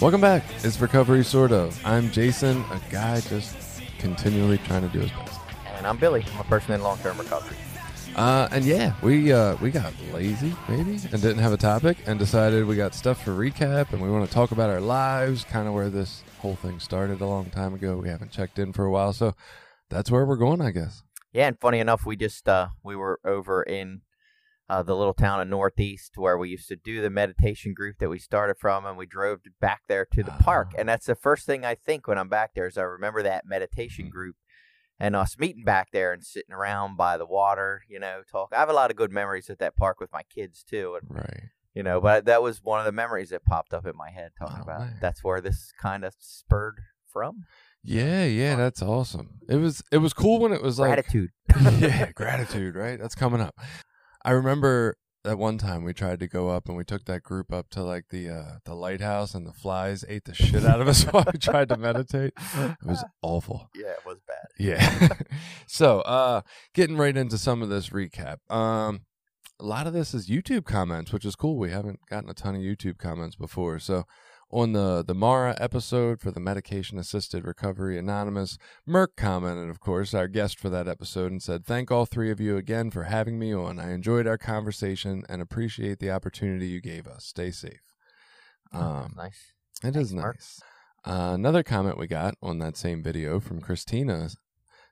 Welcome back. It's Recovery Sort of. I'm Jason, a guy just continually trying to do his best. And I'm Billy. I'm a person in long term recovery. Uh, and yeah, we uh, we got lazy maybe and didn't have a topic and decided we got stuff for recap and we want to talk about our lives, kind of where this whole thing started a long time ago. We haven't checked in for a while, so that's where we're going, I guess. Yeah, and funny enough, we just uh, we were over in uh, the little town of North East where we used to do the meditation group that we started from, and we drove back there to the park. Ah. And that's the first thing I think when I'm back there is I remember that meditation group and us meeting back there and sitting around by the water, you know, talk. I have a lot of good memories at that park with my kids too, and Right. you know, but that was one of the memories that popped up in my head talking Oh, about. man. That's where this kind of spurred from Yeah, yeah, that's awesome. It was it was cool when it was like gratitude. yeah, gratitude, right? That's coming up. I remember that one time we tried to go up and we took that group up to like the uh the lighthouse and the flies ate the shit out of us while we tried to meditate. It was awful. yeah, it was bad. Yeah. so, uh getting right into some of this recap. Um a lot of this is YouTube comments, which is cool. We haven't gotten a ton of YouTube comments before. So, on the the Mara episode for the medication assisted recovery anonymous, Merck commented, of course, our guest for that episode, and said, "Thank all three of you again for having me on. I enjoyed our conversation and appreciate the opportunity you gave us. Stay safe." Um, nice. it is Mark. nice. Uh, another comment we got on that same video from Christina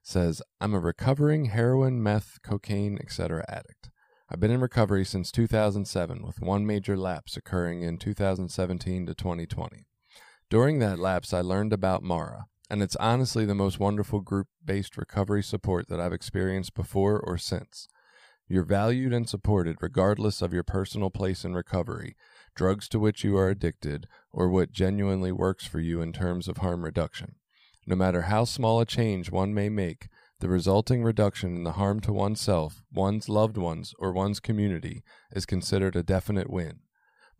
says, I'm a recovering heroin, meth, cocaine, etc. addict. I've been in recovery since 2007, with one major lapse occurring in 2017 to 2020. During that lapse, I learned about Mara, and it's honestly the most wonderful group based recovery support that I've experienced before or since. You're valued and supported regardless of your personal place in recovery, drugs to which you are addicted, or what genuinely works for you in terms of harm reduction. No matter how small a change one may make, the resulting reduction in the harm to oneself, one's loved ones, or one's community is considered a definite win.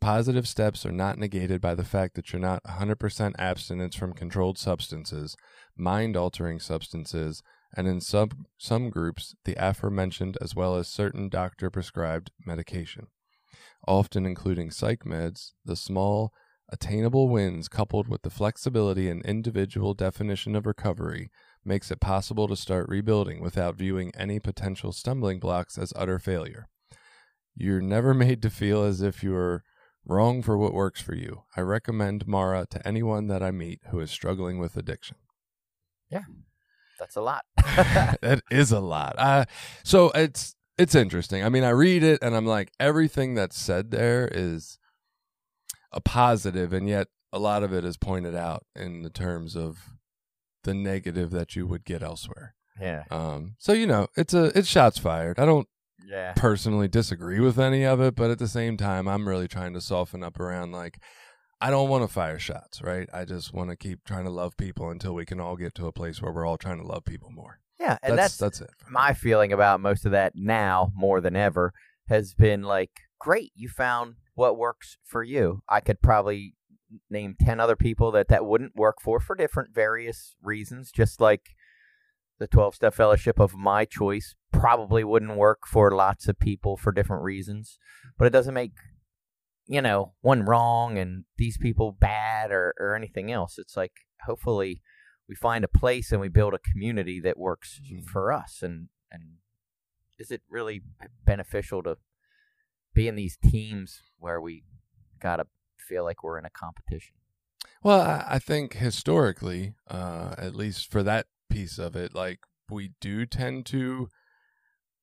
Positive steps are not negated by the fact that you're not 100% abstinence from controlled substances, mind altering substances, and in some, some groups, the aforementioned as well as certain doctor prescribed medication often including psych meds, the small, attainable wins coupled with the flexibility and individual definition of recovery makes it possible to start rebuilding without viewing any potential stumbling blocks as utter failure. You're never made to feel as if you're wrong for what works for you. I recommend Mara to anyone that I meet who is struggling with addiction. Yeah, that's a lot. that is a lot. Uh, so it's it's interesting. I mean, I read it and I'm like, everything that's said there is a positive, and yet a lot of it is pointed out in the terms of the negative that you would get elsewhere. yeah. Um, so you know, it's a it's shots fired. I don't Yeah. personally disagree with any of it, but at the same time, I'm really trying to soften up around like I don't want to fire shots, right? I just want to keep trying to love people until we can all get to a place where we're all trying to love people more. Yeah, and that's that's, that's, it. my feeling about most of that now more than ever has been like, great, you found what works for you. I could probably name 10 other people that that wouldn't work for for different various reasons, just like the 12 step fellowship of my choice probably wouldn't work for lots of people for different reasons, but it doesn't make you know, one wrong and these people bad or, or anything else. It's like hopefully we find a place and we build a community that works Mhm. for us and and is it really beneficial to be in these teams where we gotta feel like we're in a competition? Well, I, think historically, uh, at least for that piece of it, like we do tend to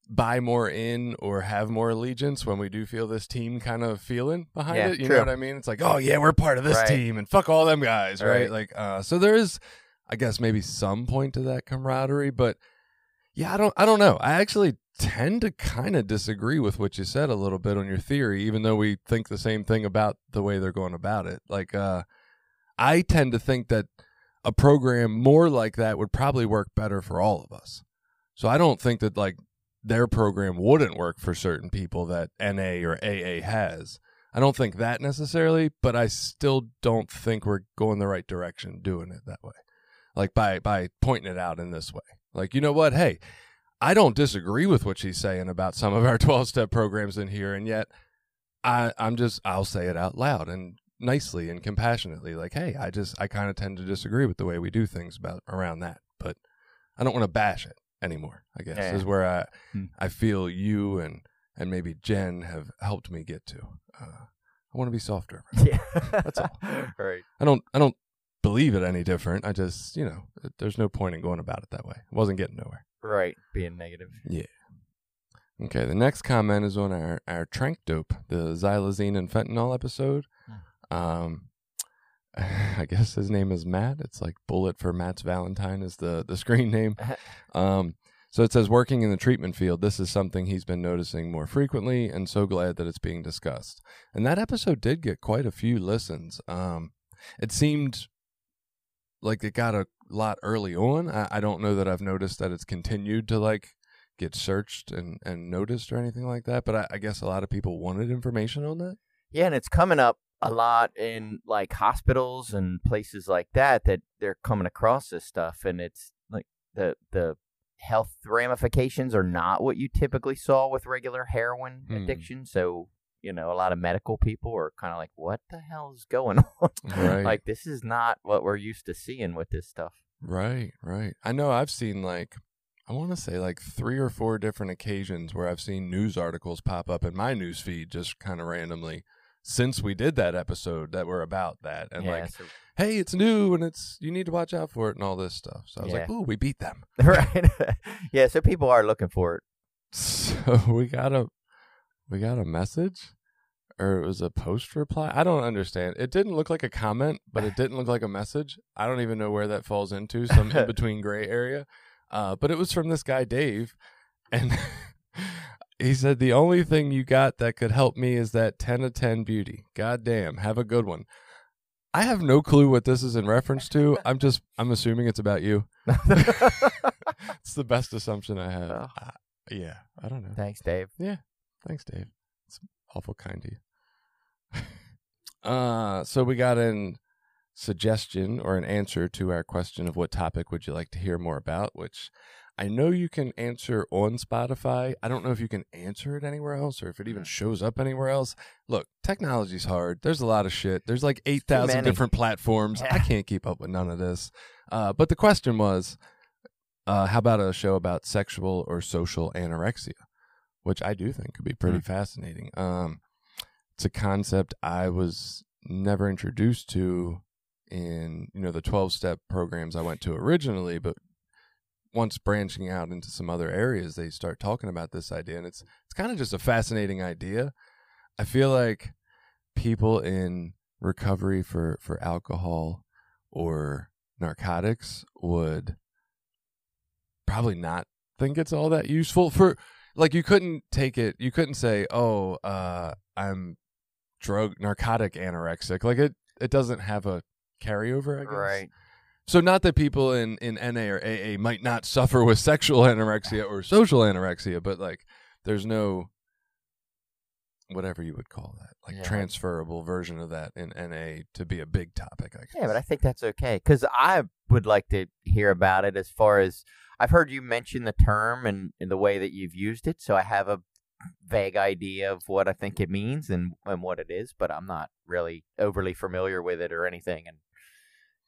buy more in or have more allegiance when we do feel this team kind of feeling behind Yeah, it. You true. know what I mean? It's like, oh yeah, we're part of this Right. team and fuck all them guys, right? Right. Like, uh, so there is, I guess, maybe some point to that camaraderie, but yeah, I don't, I don't know. I actually tend to kind of disagree with what you said a little bit on your theory, even though we think the same thing about the way they're going about it. Like, uh, I tend to think that a program more like that would probably work better for all of us. So I don't think that like their program wouldn't work for certain people that NA or AA has. I don't think that necessarily, but I still don't think we're going the right direction doing it that way. Like by by pointing it out in this way. Like, you know what? Hey, I don't disagree with what she's saying about some of our 12 step programs in here and yet I I'm just I'll say it out loud and nicely and compassionately like, "Hey, I just I kind of tend to disagree with the way we do things about around that." But I don't want to bash it anymore, I guess. Yeah. Is where I Hmm. I feel you and and maybe Jen have helped me get to. Uh, I want to be softer. Yeah. That's all. right. I don't I don't believe it any different. I just, you know, there's no point in going about it that way. I wasn't getting nowhere. Right. Being negative. Yeah. Okay, the next comment is on our our tranq dope, the xylazine and fentanyl episode. Um, I guess his name is Matt. It's like Bullet for Matt's Valentine is the the screen name. Um, so it says working in the treatment field. This is something he's been noticing more frequently, and so glad that it's being discussed. And that episode did get quite a few listens. Um, it seemed like it got a lot early on. I, I don't know that I've noticed that it's continued to like get searched and, and noticed or anything like that. But I, I guess a lot of people wanted information on that. Yeah, and it's coming up a lot in like hospitals and places like that that they're coming across this stuff and it's like the the health ramifications are not what you typically saw with regular heroin Hmm. addiction. So, you know, a lot of medical people are kind of like what the hell is going on? Right. like this is not what we're used to seeing with this stuff. Right, right. I know I've seen like I want to say like three or four different occasions where I've seen news articles pop up in my news feed just kind of randomly since we did that episode that were about that and yeah, like so- hey it's new and it's you need to watch out for it and all this stuff so i was like Yeah. ooh we beat them right. yeah, so people are looking for it. so we got a we got a message? Or it was a post reply? I don't understand. It didn't look like a comment but it didn't look like a message. I don't even know where that falls into some in between gray area. Uh, but it was from this guy dave and he said the only thing you got that could help me is that 10 of 10 beauty. God damn have a good one. I have no clue what this is in reference to. I'm just i'm assuming it's about you. It's the best assumption i have. Oh. Uh, yeah i don't know. Thanks, Dave. Thanks, Dave. It's awful kind of you. uh, so we got an suggestion or an answer to our question of what topic would you like to hear more about, which I know you can answer on Spotify. I don't know if you can answer it anywhere else or if it even shows up anywhere else. Look, technology's hard. There's a lot of shit. There's like 8,000 many. different platforms. I can't keep up with none of this. Uh, but the question was, uh, how about a show about sexual or social anorexia? Which I do think could be pretty fascinating. Um, it's a concept I was never introduced to in you know the twelve step programs I went to originally, but once branching out into some other areas, they start talking about this idea, and it's it's kind of just a fascinating idea. I feel like people in recovery for for alcohol or narcotics would probably not think it's all that useful for like you couldn't take it you couldn't say oh uh i'm drug narcotic anorexic like it it doesn't have a carryover i guess. Right. so not that people in in na or aa might not suffer with sexual anorexia or social anorexia but like there's no whatever you would call that like Yeah, like- transferable version of that in na to be a big topic i guess Yeah, but I think that's okay because I would like to hear about it as far as I've heard you mention the term and, and the way that you've used it, so I have a vague idea of what I think it means and, and what it is, but I'm not really overly familiar with it or anything, and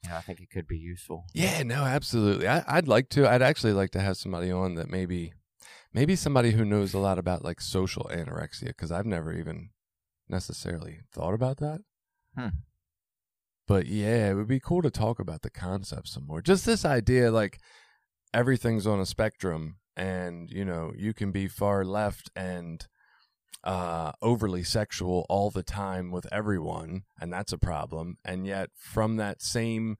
you know, I think it could be useful. Yeah, no, absolutely. I, I'd like to. I'd actually like to have somebody on that maybe, maybe somebody who knows a lot about like social anorexia because I've never even necessarily thought about that. Hmm. But yeah, it would be cool to talk about the concept some more. Just this idea, like everything's on a spectrum, and you know you can be far left and uh, overly sexual all the time with everyone, and that's a problem. And yet, from that same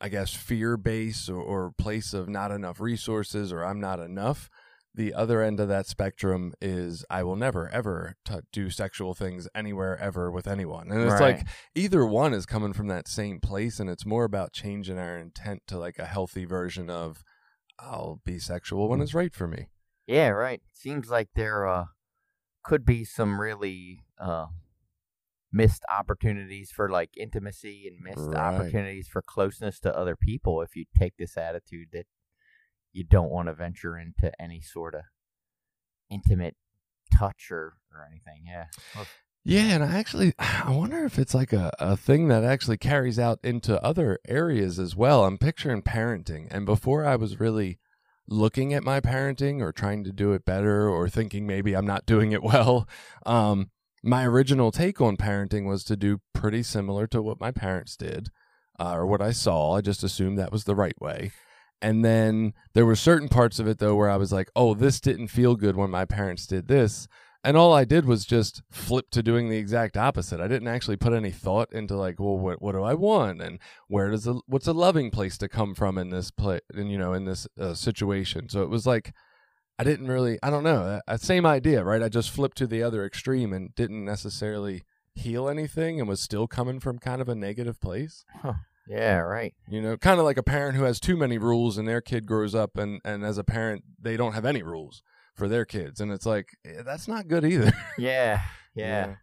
I guess, fear base or, or place of not enough resources or I'm not enough, the other end of that spectrum is I will never ever t- do sexual things anywhere ever with anyone. And it's Right. like either one is coming from that same place and it's more about changing our intent to like a healthy version of I'll be sexual when it's right for me. Yeah, right. Seems like there uh, could be some really uh, missed opportunities for like intimacy and missed Right. opportunities for closeness to other people if you take this attitude that you don't want to venture into any sort of intimate touch or, or anything. Yeah. Well, Yeah, and I actually I wonder if it's like a, a thing that actually carries out into other areas as well. I'm picturing parenting, and before I was really looking at my parenting or trying to do it better or thinking maybe I'm not doing it well, um, my original take on parenting was to do pretty similar to what my parents did uh, or what I saw. I just assumed that was the right way. And then there were certain parts of it though where I was like, "Oh, this didn't feel good when my parents did this." And all I did was just flip to doing the exact opposite. I didn't actually put any thought into like, well, what what do I want, and where does a what's a loving place to come from in this play, and you know, in this uh, situation. So it was like, I didn't really, I don't know, uh, same idea, right? I just flipped to the other extreme and didn't necessarily heal anything, and was still coming from kind of a negative place. yeah, right. You know, kind of like a parent who has too many rules, and their kid grows up, and and as a parent, they don't have any rules for their kids, and it's like eh, that's not good either. Yeah. Yeah.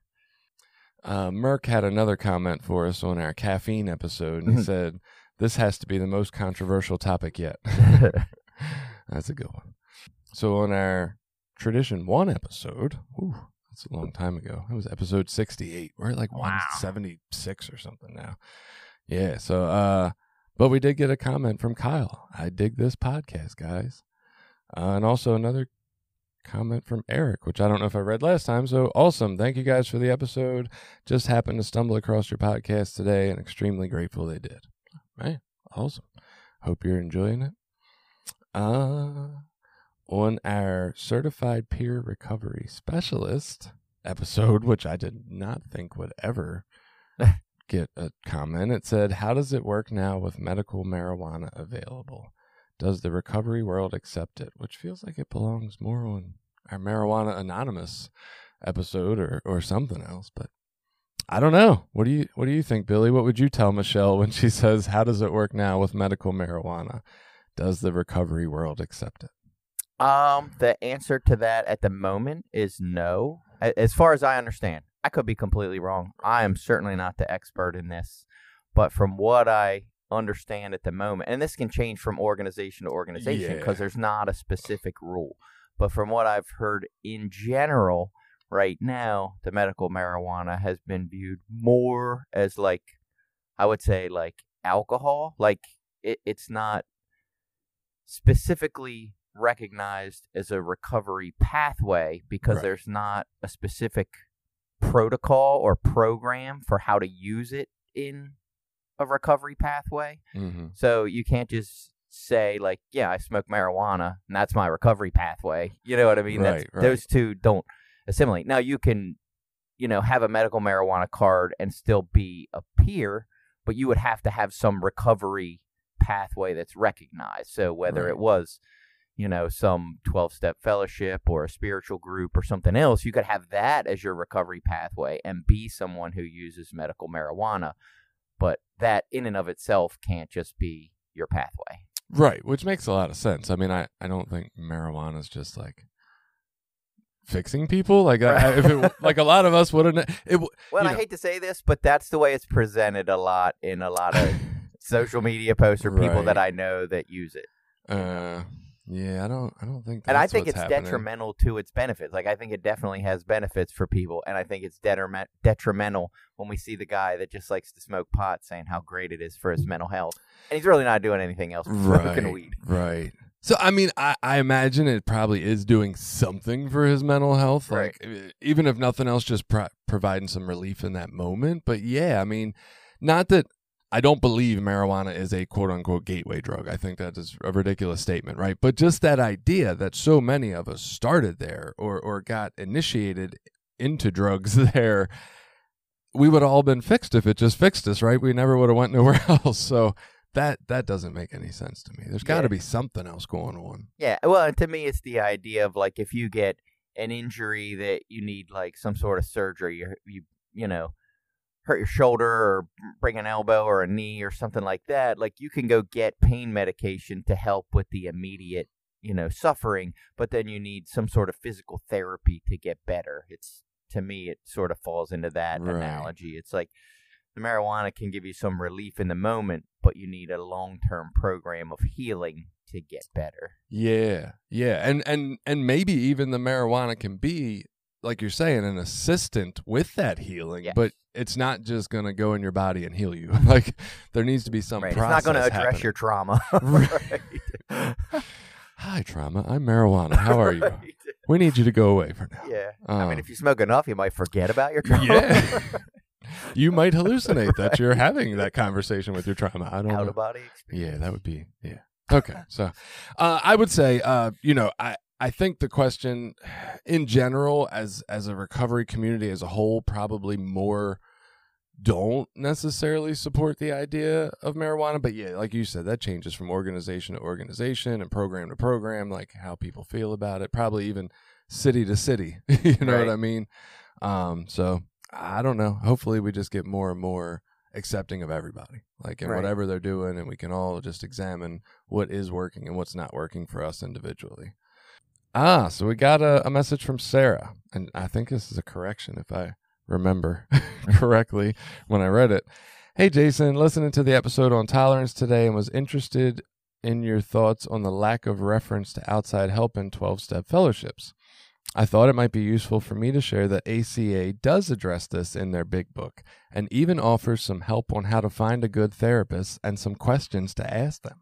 Uh, Merck had another comment for us on our caffeine episode, and he Mhm. said, "This has to be the most controversial topic yet." That's a good one. So on our tradition one episode, whew, that's a long time ago. It was episode sixty-eight. We're at like Wow. one seventy-six or something now. Yeah. So, uh, but we did get a comment from Kyle. I dig this podcast, guys, uh, and also another comment from Eric, which I don't know if I read last time. So awesome. Thank you guys for the episode. Just happened to stumble across your podcast today and extremely grateful they did. Right. Awesome. Hope you're enjoying it. Uh, on our certified peer recovery specialist episode, which I did not think would ever get a comment, it said, How does it work now with medical marijuana available? Does the recovery world accept it? Which feels like it belongs more on our Marijuana Anonymous episode or, or something else, but I don't know. What do you what do you think, Billy? What would you tell Michelle when she says, How does it work now with medical marijuana? Does the recovery world accept it? Um, the answer to that at the moment is no. As far as I understand, I could be completely wrong. I am certainly not the expert in this, but from what I understand at the moment, and this can change from organization to organization Yeah. because there's not a specific rule. But from what I've heard in general, right now, the medical marijuana has been viewed more as like, I would say, like alcohol. Like it, it's not specifically recognized as a recovery pathway because Right. there's not a specific protocol or program for how to use it in a recovery pathway. Mm-hmm. So you can't just say like, yeah, I smoke marijuana and that's my recovery pathway. You know what I mean? Right, right. Those two don't assimilate. Now you can, you know, have a medical marijuana card and still be a peer, but you would have to have some recovery pathway that's recognized. So whether Right. it was, you know, some 12 step fellowship or a spiritual group or something else, you could have that as your recovery pathway and be someone who uses medical marijuana. But that in and of itself can't just be your pathway. Right, which makes a lot of sense. I mean, I, I don't think marijuana is just like fixing people. Like, I, if it, like a lot of us wouldn't. It Well, You I know- hate to say this, but that's the way it's presented a lot in a lot of social media posts or people that I know that use it. uh, yeah, I don't. I don't think. and I think it's happening. detrimental to its benefits. Like I think it definitely has benefits for people, and I think it's detriment detrimental when we see the guy that just likes to smoke pot saying how great it is for his mental health, and he's really not doing anything else Right, weed. right. So I mean, I, I imagine it probably is doing something for his mental health, like e- even if nothing else, just pro- providing some relief in that moment. But yeah, I mean, not that I don't believe marijuana is a quote unquote gateway drug. I think that is a ridiculous statement, right? But just that idea that so many of us started there or or got initiated into drugs there, we would have all been fixed if it just fixed us, right? We never would have went nowhere else. So that that doesn't make any sense to me. There's got to Yeah. be something else going on. Yeah, well, to me, it's the idea of like if you get an injury that you need like some sort of surgery, you you you know, hurt your shoulder or break an elbow or a knee or something like that, like you can go get pain medication to help with the immediate you know suffering, but then you need some sort of physical therapy to get better. It's to me, it sort of falls into that Right. analogy. It's like the marijuana can give you some relief in the moment, but you need a long term program of healing to get better. Yeah, yeah, and and and maybe even the marijuana can be like you're saying an assistant with that healing, Yes. but it's not just gonna go in your body and heal you. like there needs to be some Right. It's not going to address happening. your trauma. Right. Hi, trauma. I'm marijuana. How are you? We need you to go away for now. Yeah. I mean, Uh, if you smoke enough, you might forget about your trauma. Yeah. you might hallucinate that you're having that conversation with your trauma. I don't Out know. of body experience. Yeah, that would be yeah. Okay, so uh, I would say, uh, you know, I I think the question in general, as as a recovery community as a whole, probably more don't necessarily support the idea of marijuana. But yeah, like you said, that changes from organization to organization and program to program, like how people feel about it. Probably even city to city. you know what I mean? Um, so I don't know. Hopefully, we just get more and more accepting of everybody, like in Right. whatever they're doing, and we can all just examine what is working and what's not working for us individually. Ah, so we got a, a message from Sarah, and I think this is a correction if I remember correctly when I read it. Hey, Jason, listening to the episode on tolerance today and was interested in your thoughts on the lack of reference to outside help in 12 step fellowships. I thought it might be useful for me to share that ACA does address this in their big book and even offers some help on how to find a good therapist and some questions to ask them.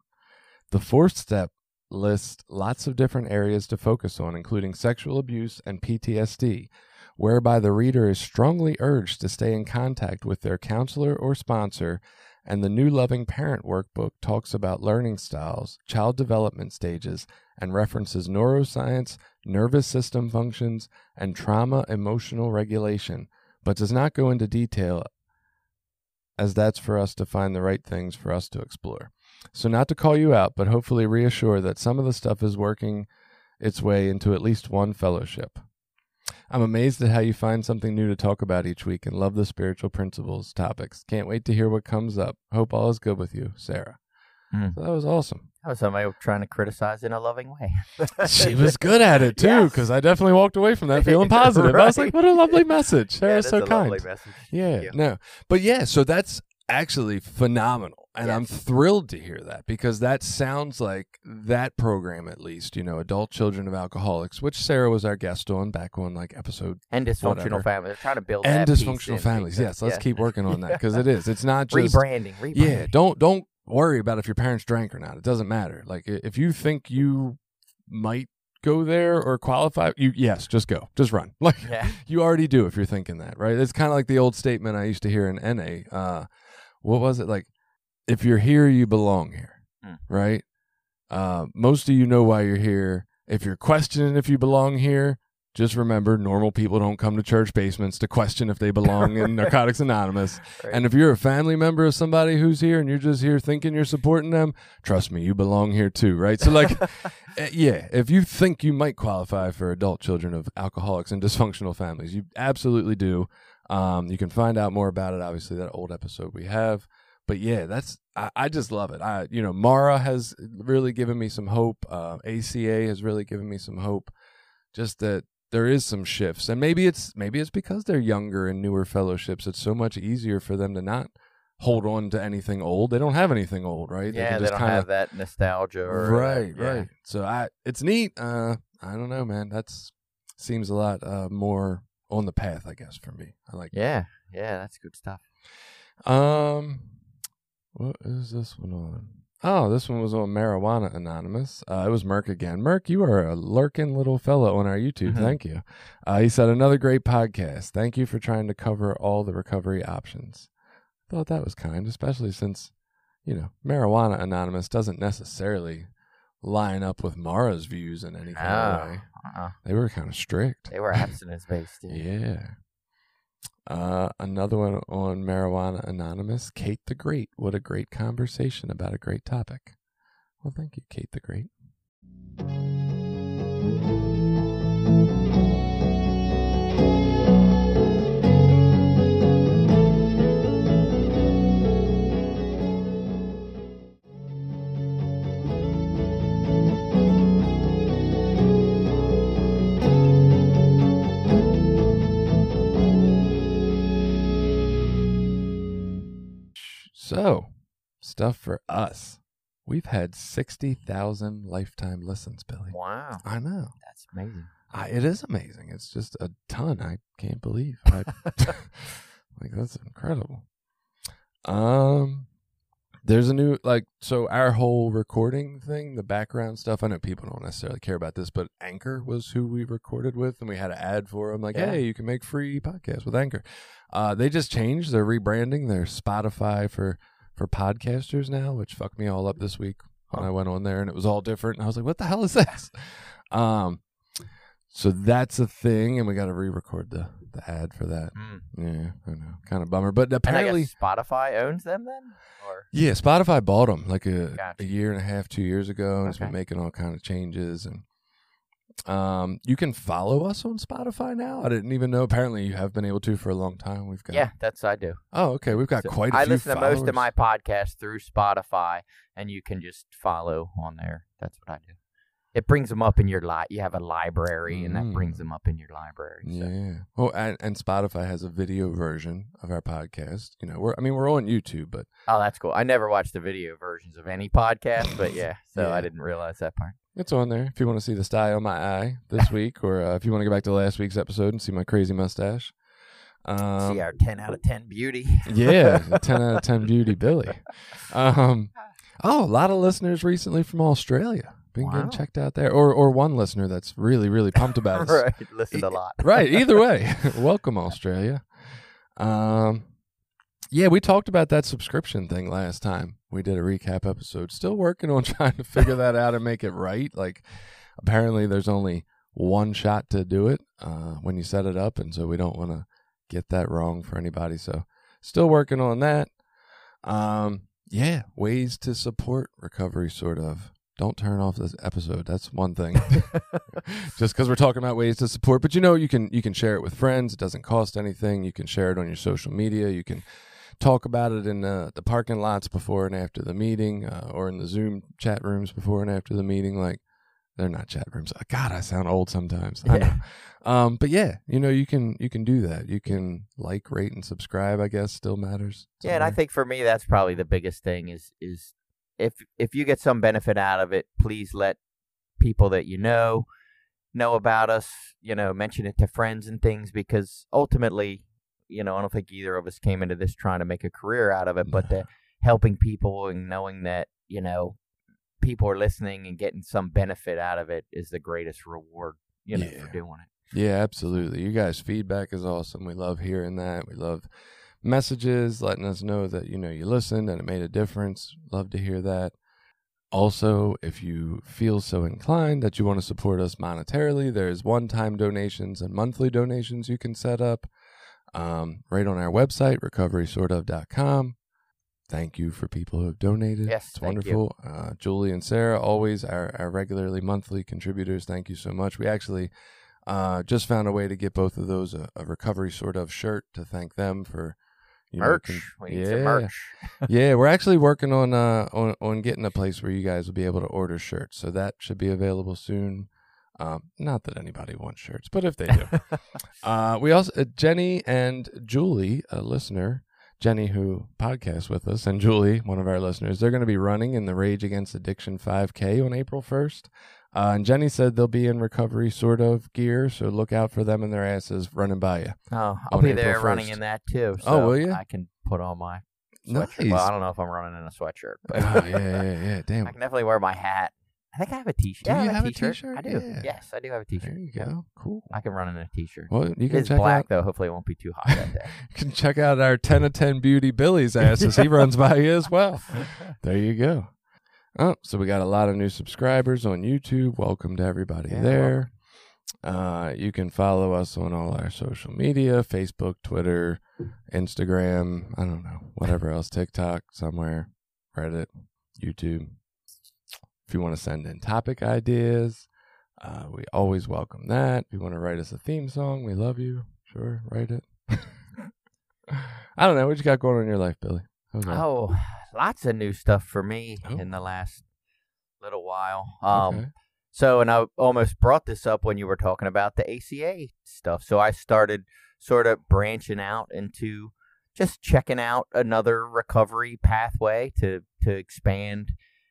The fourth step lists lots of different areas to focus on, including sexual abuse and PTSD, whereby the reader is strongly urged to stay in contact with their counselor or sponsor. And the New Loving Parent Workbook talks about learning styles, child development stages, and references neuroscience, nervous system functions, and trauma emotional regulation, but does not go into detail as that's for us to find the right things for us to explore. So, not to call you out, but hopefully reassure that some of the stuff is working its way into at least one fellowship. I'm amazed at how you find something new to talk about each week and love the spiritual principles topics. Can't wait to hear what comes up. Hope all is good with you, Sarah. Hmm. So that was awesome. That was somebody trying to criticize in a loving way. She was good at it too, Yes. because I definitely walked away from that feeling positive. I was like, "What a lovely message!" Sarah's that's so a kind. lovely message. Yeah, Thank no, but yeah, so that's actually phenomenal, and I'm thrilled to hear that because that sounds like that program, at least, you know, adult children of alcoholics, which Sarah was our guest on back on like episode And dysfunctional Whatever. families. They're trying to build and dysfunctional families. because- Yes, let's yeah. keep working on that because it is. It's not just rebranding. Rebranding. yeah. Don't don't worry about if your parents drank or not. It doesn't matter. Like if you think you might go there or qualify, you yes, just go, just run. Like Yeah. you already do if you're thinking that, right? It's kind of like the old statement I used to hear in NA. Uh, what was it like? If you're here, you belong here, Mm. right? Uh, most of you know why you're here. If you're questioning if you belong here, just remember normal people don't come to church basements to question if they belong in Narcotics Anonymous. Right. And if you're a family member of somebody who's here and you're just here thinking you're supporting them, trust me, you belong here too, right? So, like, eh, yeah, if you think you might qualify for adult children of alcoholics and dysfunctional families, you absolutely do. Um, you can find out more about it, obviously, that old episode we have. But yeah, that's I, I just love it. I you know Mara has really given me some hope. Uh, ACA has really given me some hope. Just that there is some shifts, and maybe it's maybe it's because they're younger and newer fellowships. It's so much easier for them to not hold on to anything old. They don't have anything old, right? yeah, they just don't kinda- have that nostalgia. Or, right, yeah. right. So I, it's neat. Uh, I don't know, man. That's seems a lot uh, more on the path, I guess, for me. I like. Yeah, yeah, that's good stuff. Um, what is this one on? Oh, this one was on Marijuana Anonymous. Uh, it was Merck again. Merck, you are a lurking little fellow on our YouTube. Mhm. Thank you. Uh, he said, another great podcast. Thank you for trying to cover all the recovery options. I thought that was kind, especially since, you know, Marijuana Anonymous doesn't necessarily line up with Mara's views in any kind of way. uh-uh. They were kind of strict. they were abstinence based. Yeah. Uh, another one on Marijuana Anonymous. Kate the Great. What a great conversation about a great topic. Well, thank you, Kate the Great. Stuff for us. We've had 60,000 lifetime listens, Billy. Wow, I know. that's amazing. I, it is amazing. It's just a ton. I can't believe. I, like that's incredible. Um, there's a new like so our whole recording thing, the background stuff. I know people don't necessarily care about this, but Anchor was who we recorded with, and we had an ad for them. Like, Yeah. hey, you can make free podcasts with Anchor. Uh, they just changed. They're rebranding. They're Spotify for for podcasters now, which fucked me all up this week when I went on there, and it was all different. And I was like, what the hell is this? Um, so that's a thing, and we got to re-record the the ad for that. Mm. Yeah, I know, kind of bummer. But apparently, Spotify owns them then, or yeah, Spotify bought them like a, Gotcha. a year and a half, two years ago, and it's been making all kind of changes. And um, you can follow us on Spotify now. I didn't even know. Apparently, you have been able to for a long time. We've got yeah, that's I do. Oh, okay. We've got So quite. a I listen to most of my podcasts through Spotify, and you can just follow on there. That's what I do. It brings them up in your li You have a library, and that brings Mm. them up in your library. So. Yeah. Well, and, and Spotify has a video version of our podcast. You know, we're I mean we're on YouTube, but Oh, that's cool. I never watched the video versions of any podcast, but yeah, so Yeah. I didn't realize that part. It's on there if you want to see the style of my eye this week, or uh, if you want to go back to last week's episode and see my crazy mustache. Um, See our ten out of ten beauty. yeah, ten out of ten beauty Billy. Um, oh, a lot of listeners recently from Australia been Wow. getting checked out there, or or one listener that's really really pumped about us. right, listened a lot. right. Either way, welcome Australia. Um, yeah, we talked about that subscription thing last time. We did a recap episode. Still working on trying to figure that out and make it right. Like, apparently, there's only one shot to do it uh, when you set it up, and so we don't want to get that wrong for anybody. So, still working on that. Um, yeah, ways to support recovery, sort of. Don't turn off this episode. That's one thing just because we're talking about ways to support. But you know, you can you can share it with friends. It doesn't cost anything. You can share it on your social media. You can talk about it in the, the parking lots before and after the meeting, uh, or in the Zoom chat rooms before and after the meeting. Like they're not chat rooms. God, I sound old sometimes. Know. Um, but yeah, you know, you can you can do that. You can like, rate, and subscribe. I guess still matters. Yeah, and I think for me that's probably the biggest thing is is if if you get some benefit out of it, please let people that you know know about us, you know, mention it to friends and things because ultimately, you know, I don't think either of us came into this trying to make a career out of it, but the helping people and knowing that, you know, people are listening and getting some benefit out of it is the greatest reward, you know, Yeah. for doing it. Yeah, absolutely. You guys' feedback is awesome. We love hearing that. We love messages letting us know that you know you listened and it made a difference. Love to hear that. Also, if you feel so inclined that you want to support us monetarily, there's one-time donations and monthly donations you can set up um, right on our website, recoverysortof.com. Thank you for people who have donated. Yes, it's wonderful. Uh, Julie and Sarah, always our, our regularly monthly contributors. Thank you so much. We actually uh, just found a way to get both of those a, a recovery sort of shirt to thank them for you know, merch. con- we need yeah, some merch. yeah, we're actually working on uh on on getting a place where you guys will be able to order shirts. So that should be available soon. Um, not that anybody wants shirts, but if they do, uh, we also uh, Jenny and Julie, a listener, Jenny who podcasts with us, and Julie, one of our listeners, they're going to be running in the Rage Against Addiction 5K on April 1st. Uh, and Jenny said they'll be in recovery sort of gear, so look out for them and their asses running by you. Oh, I'll be April there running in that too. Oh, So will ya? I can put on my sweatshirt. Nice. Well, I don't know if I'm running in a sweatshirt, but oh, yeah, yeah, yeah. Damn. I can definitely wear my hat. I think I have a t-shirt. Do yeah, I you have, have a t-shirt. t-shirt? I do. Yeah. Yes, I do have a t-shirt. There you go. Cool. I can run in a t-shirt. Well, you can is check black out though. Hopefully, it won't be too hot that day. you can check out our ten of ten beauty Billy's asses. He runs by you as well. There you go. Oh, so we got a lot of new subscribers on YouTube. Welcome to everybody Yeah, there. Uh, you can follow us on all our social media Facebook, Twitter, Instagram. I don't know, whatever else, TikTok, somewhere, Reddit, YouTube. If you want to send in topic ideas, uh, we always welcome that. If you want to write us a theme song, we love you. Sure, write it. I don't know. What you got going on in your life, Billy? Oh, lots of new stuff for me Oh. in the last little while. Um, Okay. So, and I almost brought this up when you were talking about the ACA stuff. So I started sort of branching out into just checking out another recovery pathway to to expand.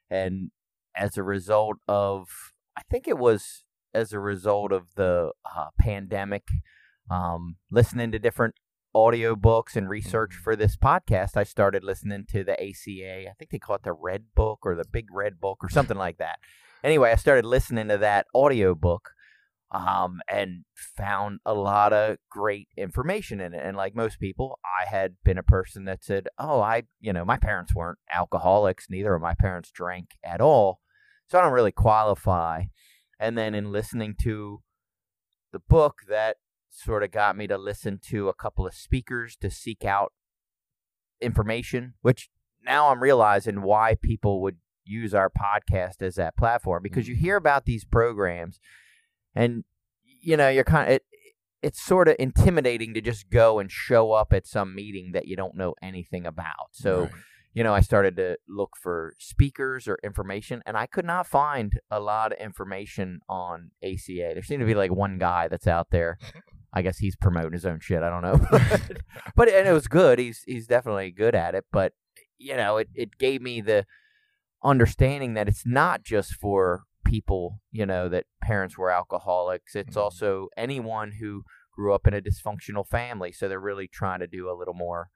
And as a result of, I think it was as a result of the uh, pandemic, um, listening to different audiobooks and research Mhm. for this podcast, I started listening to the ACA. I think they call it the Red Book or the Big Red Book or something like that. Anyway, I started listening to that audiobook um, and found a lot of great information in it. And like most people, I had been a person that said, Oh, I, you know, my parents weren't alcoholics, neither of my parents drank at all. So I don't really qualify. And then in listening to the book, that sort of got me to listen to a couple of speakers to seek out information, which now I'm realizing why people would use our podcast as that platform because you mm-hmm. hear about these programs and you know you're kind of it, it's sort of intimidating to just go and show up at some meeting that you don't know anything about. So Right. You know, I started to look for speakers or information, and I could not find a lot of information on ACA. There seemed to be like one guy that's out there. I guess he's promoting his own shit. I don't know, but and it was good. He's he's definitely good at it. But you know, it it gave me the understanding that it's not just for people you know that parents were alcoholics. It's Mhm. also anyone who grew up in a dysfunctional family. So they're really trying to do a little more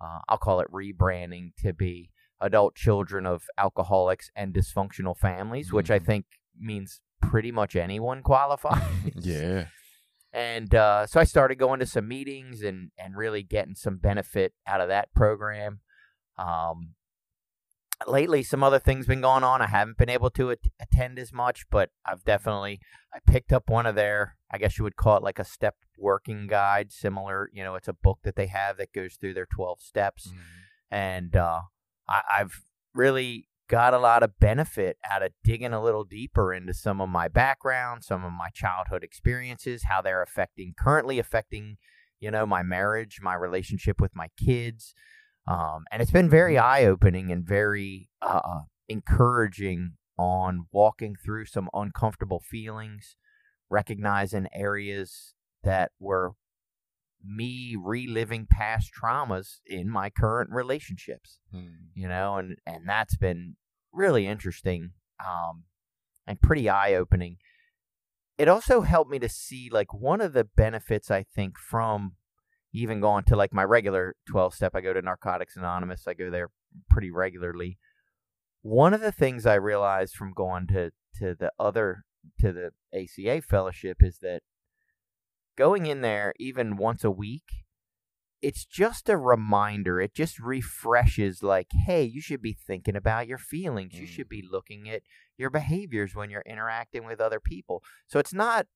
uh, I'll call it rebranding to be adult children of alcoholics and dysfunctional families, which I Mhm. think means pretty much anyone qualifies. Yeah. And uh, so I started going to some meetings and, and really getting some benefit out of that program. Um, lately, some other things been going on. I haven't been able to at- attend as much, but I've definitely I picked up one of their. I guess you would call it like a step working guide, similar. You know, it's a book that they have that goes through their twelve steps. And uh, I, I've really got a lot of benefit out of digging a little deeper into some of my background, some of my childhood experiences, how they're affecting currently affecting, you know, my marriage, my relationship with my kids, um, and it's been very eye opening and very uh, encouraging on walking through some uncomfortable feelings, recognizing areas that were me reliving past traumas in my current relationships Mm. you know and and that's been really interesting um and pretty eye opening it also helped me to see like one of the benefits i think from even going to like my regular 12 step i go to narcotics anonymous i go there pretty regularly one of the things i realized from going to to the other to the aca fellowship is that going in there even once a week it's just a reminder. It just refreshes like hey you should be thinking about your feelings. You Mm. should be looking at your behaviors when you're interacting with other people. So it's not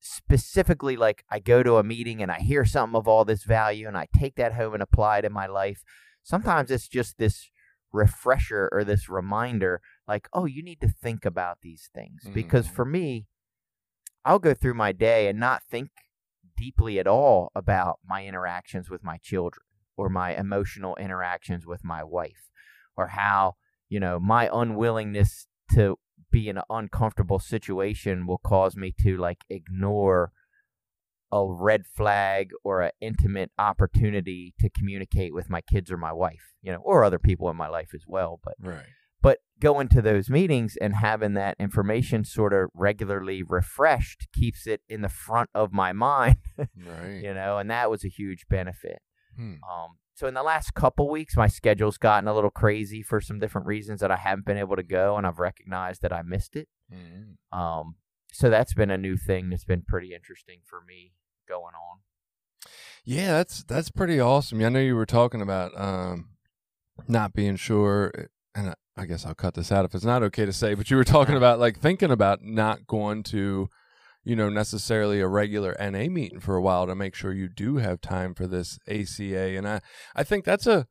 specifically like i go to a meeting and i hear something of all this value and i take that home and apply it in my life. Sometimes it's just this refresher or this reminder like oh you need to think about these things because Mhm. for me i'll go through my day and not think deeply at all about my interactions with my children or my emotional interactions with my wife or how you know my unwillingness to be in an uncomfortable situation will cause me to like ignore a red flag or an intimate opportunity to communicate with my kids or my wife you know or other people in my life as well but Right. But going to those meetings and having that information sort of regularly refreshed keeps it in the front of my mind Right. you know and that was a huge benefit Hmm. um so in the last couple weeks my schedule's gotten a little crazy for some different reasons that i haven't been able to go and i've recognized that i missed it Mm. um so that's been a new thing that's been pretty interesting for me going on Yeah, that's that's pretty awesome. I know you were talking about um, not being sure, and I, guess I'll cut this out if it's not okay to say. But you were talking about like thinking about not going to, you know, necessarily a regular NA meeting for a while to make sure you do have time for this ACA. And I, I think that's a,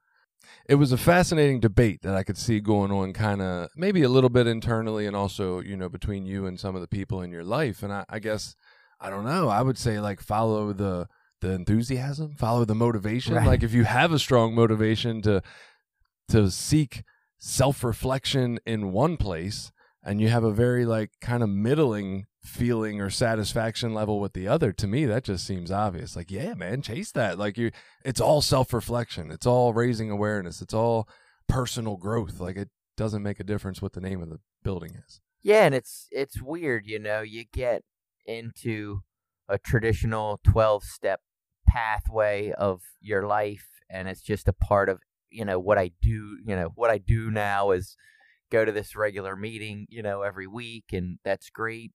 it was a fascinating debate that I could see going on kind of maybe a little bit internally and also, you know, between you and some of the people in your life. And I, I guess, I don't know, I would say like follow the, the enthusiasm, follow the motivation. Right. Like if you have a strong motivation to, to seek self reflection in one place and you have a very like kind of middling feeling or satisfaction level with the other to me that just seems obvious. Like yeah man chase that. Like you it's all self-reflection. It's all raising awareness. It's all personal growth. Like it doesn't make a difference what the name of the building is. Yeah, and it's it's weird, you know, you get into a traditional 12-step pathway of your life and it's just a part of, you know, what I do, you know, what I do now is go to this regular meeting, you know, every week and that's great.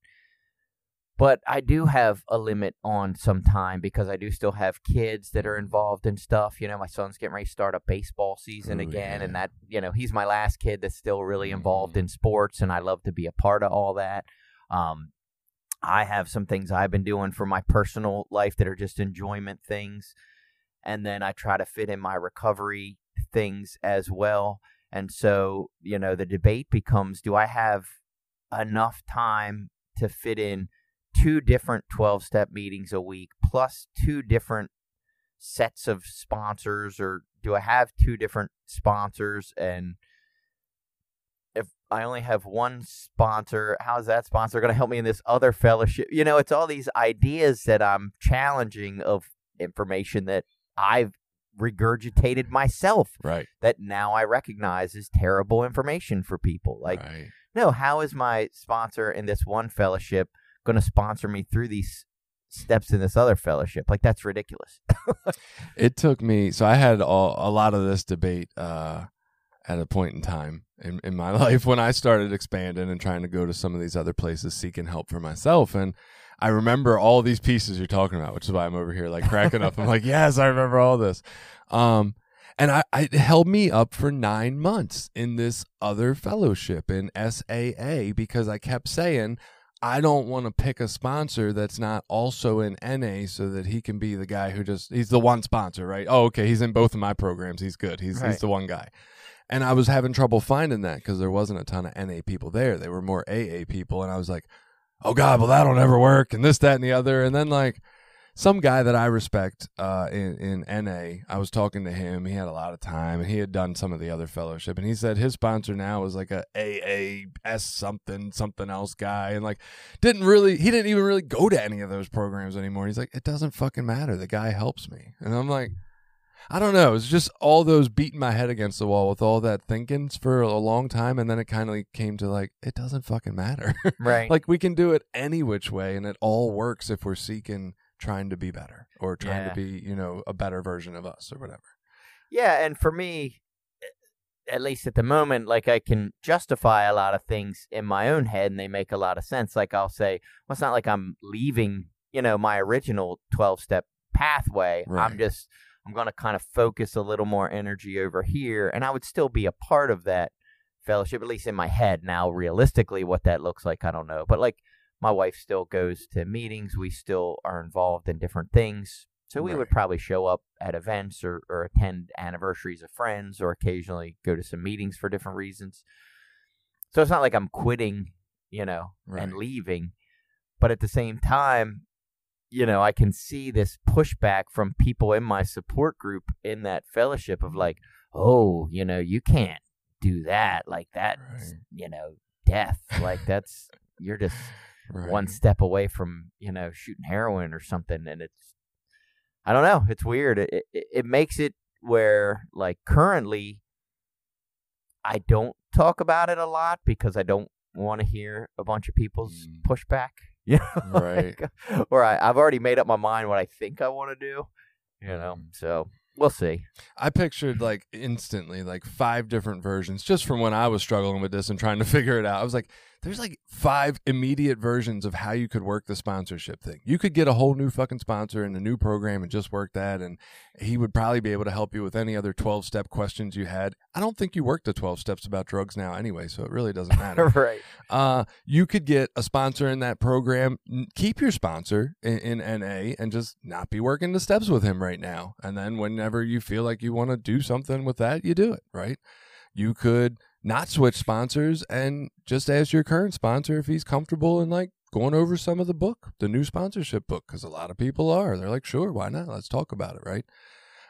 But I do have a limit on some time because I do still have kids that are involved in stuff. You know, my son's getting ready to start a baseball season Ooh, again, and that, you know, he's my last kid that's still really involved Mhm. in sports, and I love to be a part of all that. Um, I have some things I've been doing for my personal life that are just enjoyment things. And then I try to fit in my recovery things as well. And so, you know, the debate becomes do I have enough time to fit in two different 12 step meetings a week plus two different sets of sponsors or do I have two different sponsors and if I only have one sponsor, how's that sponsor going to help me in this other fellowship? You know, it's all these ideas that I'm challenging of information that I've regurgitated myself right that now I recognize is terrible information for people. Like, right no, how is my sponsor in this one fellowship going to sponsor me through these steps in this other fellowship? Like, that's ridiculous. it took me so i had all, a lot of this debate uh at a point in time in, in my life when i started expanding and trying to go to some of these other places seeking help for myself and i remember all these pieces you're talking about which is why i'm over here like cracking up i'm like yes i remember all this um and I, I held me up for nine months in this other fellowship in SAA because I kept saying I don't want to pick a sponsor that's not also in NA so that he can be the guy who just he's the one sponsor, right? Oh, okay, he's in both of my programs. He's good. He's Right. he's the one guy. And I was having trouble finding that because there wasn't a ton of NA people there. They were more AA people, and I was like, "Oh God, well that'll never work," and this, that, and the other. And then like some guy that I respect uh, in in NA, I was talking to him. He had a lot of time, and he had done some of the other fellowship. And he said his sponsor now is like a AAS something something else guy, and like didn't really he didn't even really go to any of those programs anymore. He's like, it doesn't fucking matter. The guy helps me, and I'm like. I don't know. It's just all those beating my head against the wall with all that thinking for a long time, and then it kind of came to like it doesn't fucking matter. right. like we can do it any which way, and it all works if we're seeking trying to be better or trying Yeah. to be, you know, a better version of us or whatever. Yeah, and for me, at least at the moment, like I can justify a lot of things in my own head and they make a lot of sense. Like I'll say, well, it's not like I'm leaving, you know, my original 12 step pathway. Right. I'm just, I'm going to kind of focus a little more energy over here. And I would still be a part of that fellowship, at least in my head. Now, realistically, what that looks like, I don't know. But like my wife still goes to meetings. We still are involved in different things. So we would probably show up at events or, or attend anniversaries of friends or occasionally go to some meetings for different reasons. So it's not like I'm quitting, you know, and leaving. But at the same time, you know, I can see this pushback from people in my support group in that fellowship of like, oh, you know, you can't do that. Like that's, Right. you know, death. Like that's, you're just Right. one step away from you know shooting heroin or something and it's i don't know it's weird it, it, it makes it where like currently i don't talk about it a lot because i don't want to hear a bunch of people's Mm. pushback you know Right. like, or I, i've already made up my mind what i think i want to do you know Mm. so we'll see I pictured like instantly like five different versions just from when I was struggling with this and trying to figure it out. I was like, there's like five immediate versions of how you could work the sponsorship thing. You could get a whole new fucking sponsor and a new program and just work that. And he would probably be able to help you with any other 12 step questions you had. I don't think you work the 12 steps about drugs now anyway, so it really doesn't matter. right. Uh, you could get a sponsor in that program, keep your sponsor in, in NA, and just not be working the steps with him right now. And then whenever you feel like you want to do something with that, you do it, right? You could not switch sponsors and just ask your current sponsor if he's comfortable in like going over some of the book, the new sponsorship book, because a lot of people are. They're like, sure, why not? Let's talk about it, right?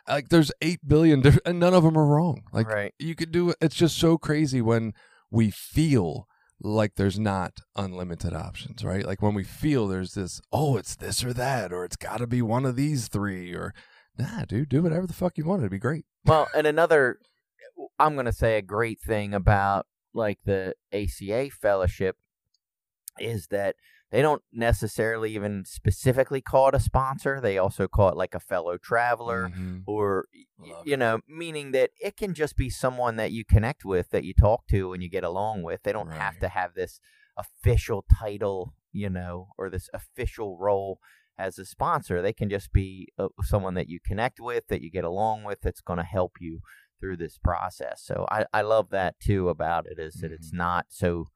Like, there's 8 billion, different, and none of them are wrong. Like, right. you could do it. It's just so crazy when we feel like there's not unlimited options, right? Like when we feel there's this, oh, it's this or that, or it's got to be one of these three, or nah, dude, do whatever the fuck you want. It'd be great. Well, and another, I'm going to say a great thing about like the ACA fellowship is that they don't necessarily even specifically call it a sponsor. They also call it like a fellow traveler Mhm. or, Love you know, meaning that it can just be someone that you connect with, that you talk to and you get along with. They don't have to have this official title, you know, or this official role as a sponsor. They can just be uh, someone that you connect with, that you get along with, that's going to help you through this process. So I, I love that too about it is that it's Mhm. not so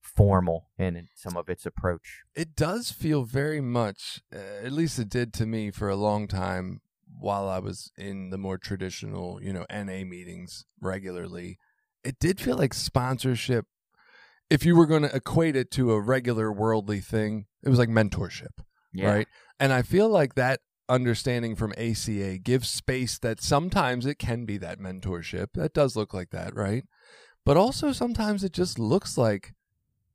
formal in some of its approach. It does feel very much, uh, at least it did to me for a long time while I was in the more traditional, you know, NA meetings regularly. It did feel like sponsorship. If you were going to equate it to a regular worldly thing, it was like mentorship. right? And I feel like that understanding from ACA gives space that sometimes it can be that mentorship. That does look like that, right? But also sometimes it just looks like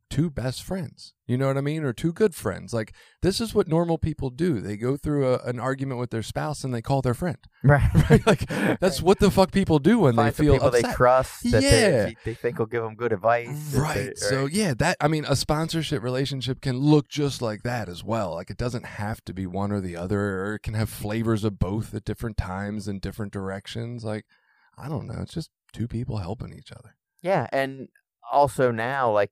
two best friends. You know what I mean? Or two good friends. Like this is what normal people do. They go through a, an argument with their spouse and they call their friend. Right. Right? Like that's what the fuck people do when Find they feel people upset. they trust that Yeah. they, they think will give them good advice. Right. they- So yeah, that I mean, a sponsorship relationship can look just like that as well. Like it doesn't have to be one or the other, or it can have flavors of both at different times and different directions. Like I don't know, it's just two people helping each other. Yeah, and also now, like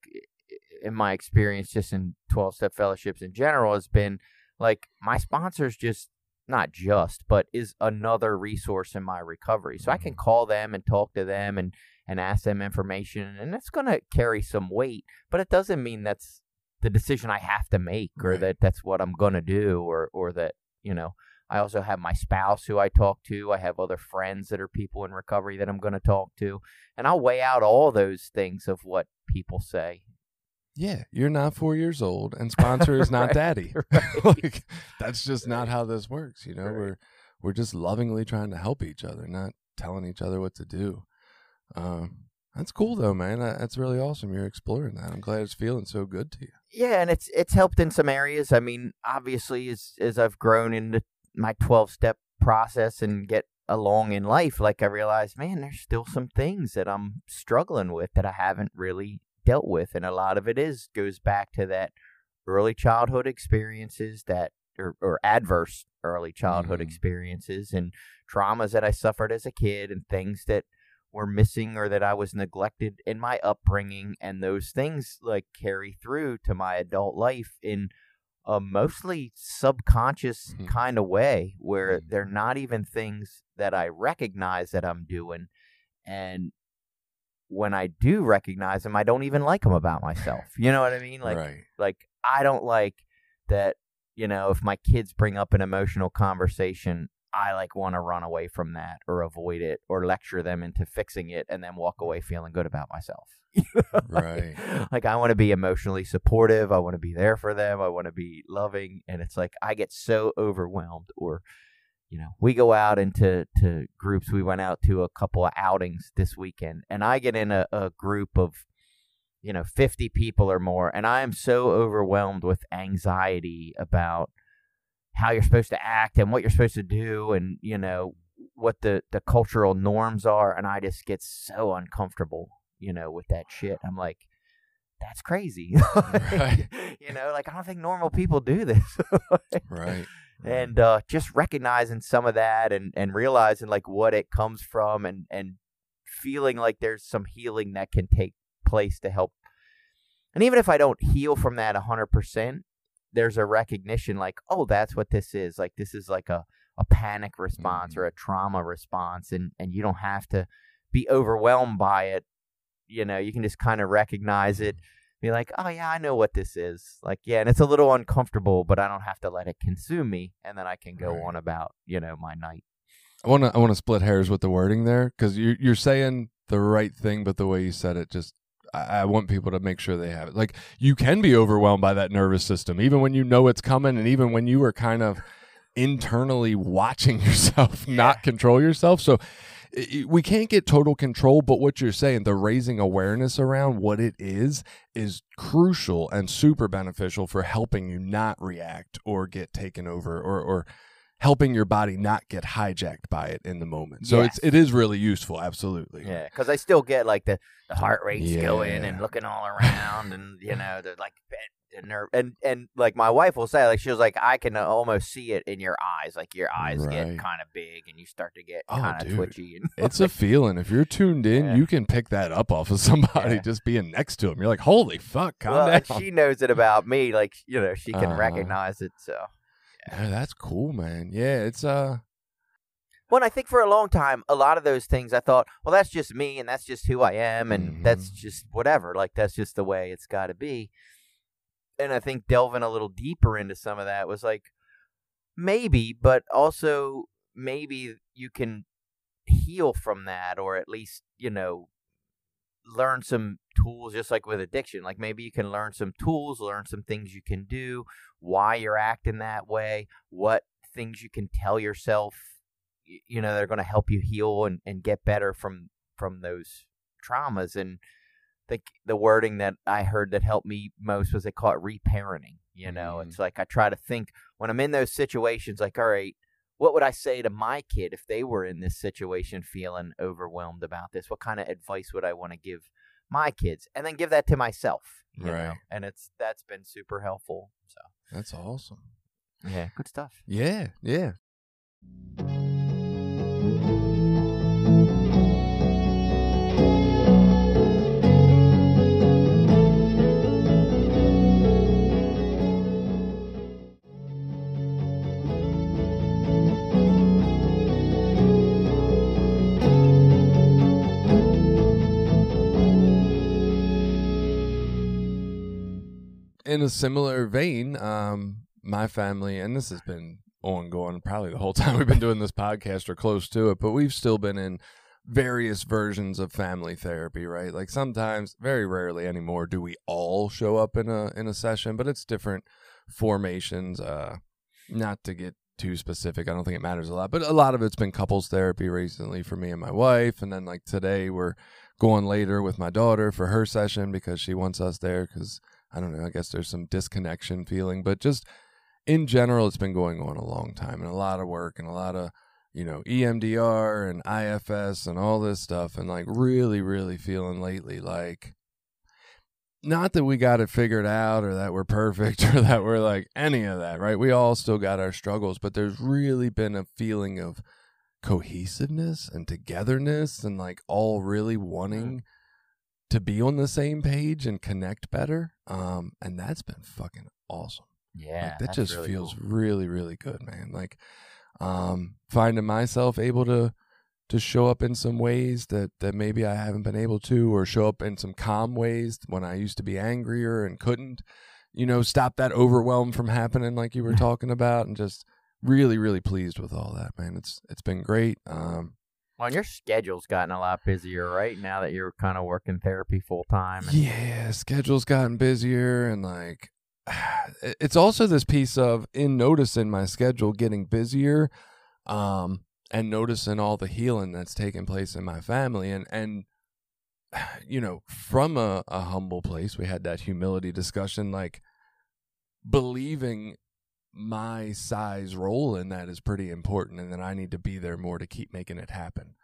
in my experience, just in twelve step fellowships in general, has been like my sponsors just not just, but is another resource in my recovery. So I can Mhm. call them and talk to them and and ask them information, and it's going to carry some weight, but it doesn't mean that's the decision I have to make or Right. that that's what I'm going to do or or that you know. I also have my spouse who I talk to. I have other friends that are people in recovery that I'm going to talk to and I'll weigh out all those things of what people say. Yeah, you're not four years old, and sponsor is not Right, daddy. right. like, that's just not how this works. You know, we're we're just lovingly trying to help each other, not telling each other what to do. Um, that's cool though, man. That's really awesome. You're exploring that. I'm glad it's feeling so good to you. Yeah, and it's it's helped in some areas. I mean, obviously, as as I've grown into my twelve step process and get along in life, like I realized, man, there's still some things that I'm struggling with that I haven't really dealt with, and a lot of it is goes back to that early childhood experiences that or, or adverse early childhood Mhm. experiences and traumas that I suffered as a kid and things that were missing or that I was neglected in my upbringing and those things like carry through to my adult life in a mostly subconscious Mhm. kind of way where Mhm. they're not even things that I recognize that I'm doing and when I do recognize them I don't even like them about myself. You know what I mean? Like right. like I don't like that you know if my kids bring up an emotional conversation I like want to run away from that or avoid it or lecture them into fixing it and then walk away feeling good about myself. Right. Like I want to be emotionally supportive, I want to be there for them, I want to be loving and it's like I get so overwhelmed or you know, we go out into to groups. We went out to a couple of outings this weekend and I get in a, a group of you know 50 people or more and i am so overwhelmed with anxiety about how you're supposed to act and what you're supposed to do and you know what the the cultural norms are and i just get so uncomfortable you know with that shit i'm like that's crazy Right. you know like i don't think normal people do this Right. And uh, just recognizing some of that and, and realizing like what it comes from and, and feeling like there's some healing that can take place to help And even if I don't heal from that 100%, there's a recognition like, oh, that's what this is. Like, this is like a, a panic response Mhm. or a trauma response. And, and you don't have to be overwhelmed by it. You know, you can just kind of recognize it, be like, oh, yeah, I know what this is. Like, yeah, and it's a little uncomfortable, but I don't have to let it consume me. And then I can go Right. on about, you know, my night. I want to I want to split hairs with the wording there because you're you're saying the right thing, but the way you said it just. I want people to make sure they have it. Like you can be overwhelmed by that nervous system, even when you know it's coming, and even when you are kind of internally watching yourself not control yourself. So we can't get total control, but what you're saying, the raising awareness around what it is, is crucial and super beneficial for helping you not react or get taken over or or helping your body not get hijacked by it in the moment. So Yes. it's it is really useful, absolutely. Yeah, because I still get like the, the heart rate's going and looking all around, and you know the like nerve and and like my wife will say like she was like I can almost see it in your eyes, like your eyes get kind of big and you start to get Oh, kind of twitchy and It's a feeling. If you're tuned in, Yeah. you can pick that up off of somebody Yeah. just being next to them. You're like, holy fuck, calm well, down. she knows it about me, like you know she can Uh-huh. recognize it. So Yeah, that's cool, man. Yeah, it's uh Well, I think for a long time, a lot of those things I thought, well, that's just me and that's just who I am and that's Mhm. just whatever. Like, that's just the way it's got to be. And I think delving a little deeper into some of that was like, maybe, but also maybe you can heal from that or at least, you know, learn some tools just like with addiction. Like, maybe you can learn some tools, learn some things you can do, why you're acting that way, what things you can tell yourself you know they're going to help you heal and, and get better from from those traumas and think the wording that i heard that helped me most was they call it reparenting you know Mm. it's like i try to think when i'm in those situations like all right what would i say to my kid if they were in this situation feeling overwhelmed about this what kind of advice would i want to give my kids and then give that to myself you know Right. and it's that's been super helpful so that's awesome. yeah good stuff Yeah, yeah. In a similar vein, um, my family, and this has been ongoing probably the whole time we've been doing this podcast or close to it, but we've still been in various versions of family therapy, right? Like sometimes, very rarely anymore, do we all show up in a in a session, but it's different formations. Uh, not to get too specific, I don't think it matters a lot, but a lot of it's been couples therapy recently for me and my wife, and then like today we're going later with my daughter for her session because she wants us there because I don't know. I guess there's some disconnection feeling, but just in general, it's been going on a long time and a lot of work and a lot of, you know, EMDR and IFS and all this stuff. And like really, really feeling lately like, not that we got it figured out or that we're perfect or that we're like any of that, right? We all still got our struggles, but there's really been a feeling of cohesiveness and togetherness and like all really mm-hmm. wanting to be on the same page and connect better. Um, and that's been fucking awesome. yeah like, that just really feels cool. really, really good, man. Like, um, finding myself able to to show up in some ways that that maybe I haven't been able to, or show up in some calm ways when I used to be angrier and couldn't, you know, stop that overwhelm from happening, like you were talking about, and just really, really pleased with all that, man. It's it's been great. Um, Well, your schedule's gotten a lot busier, right? Now that you're kind of working therapy full time. and- Yeah, schedule's gotten busier and like it's also this piece of in noticing my schedule getting busier um and noticing all the healing that's taking place in my family and and you know from a, a humble place we had that humility discussion like believing my size role in that is pretty important and that I need to be there more to keep making it happen.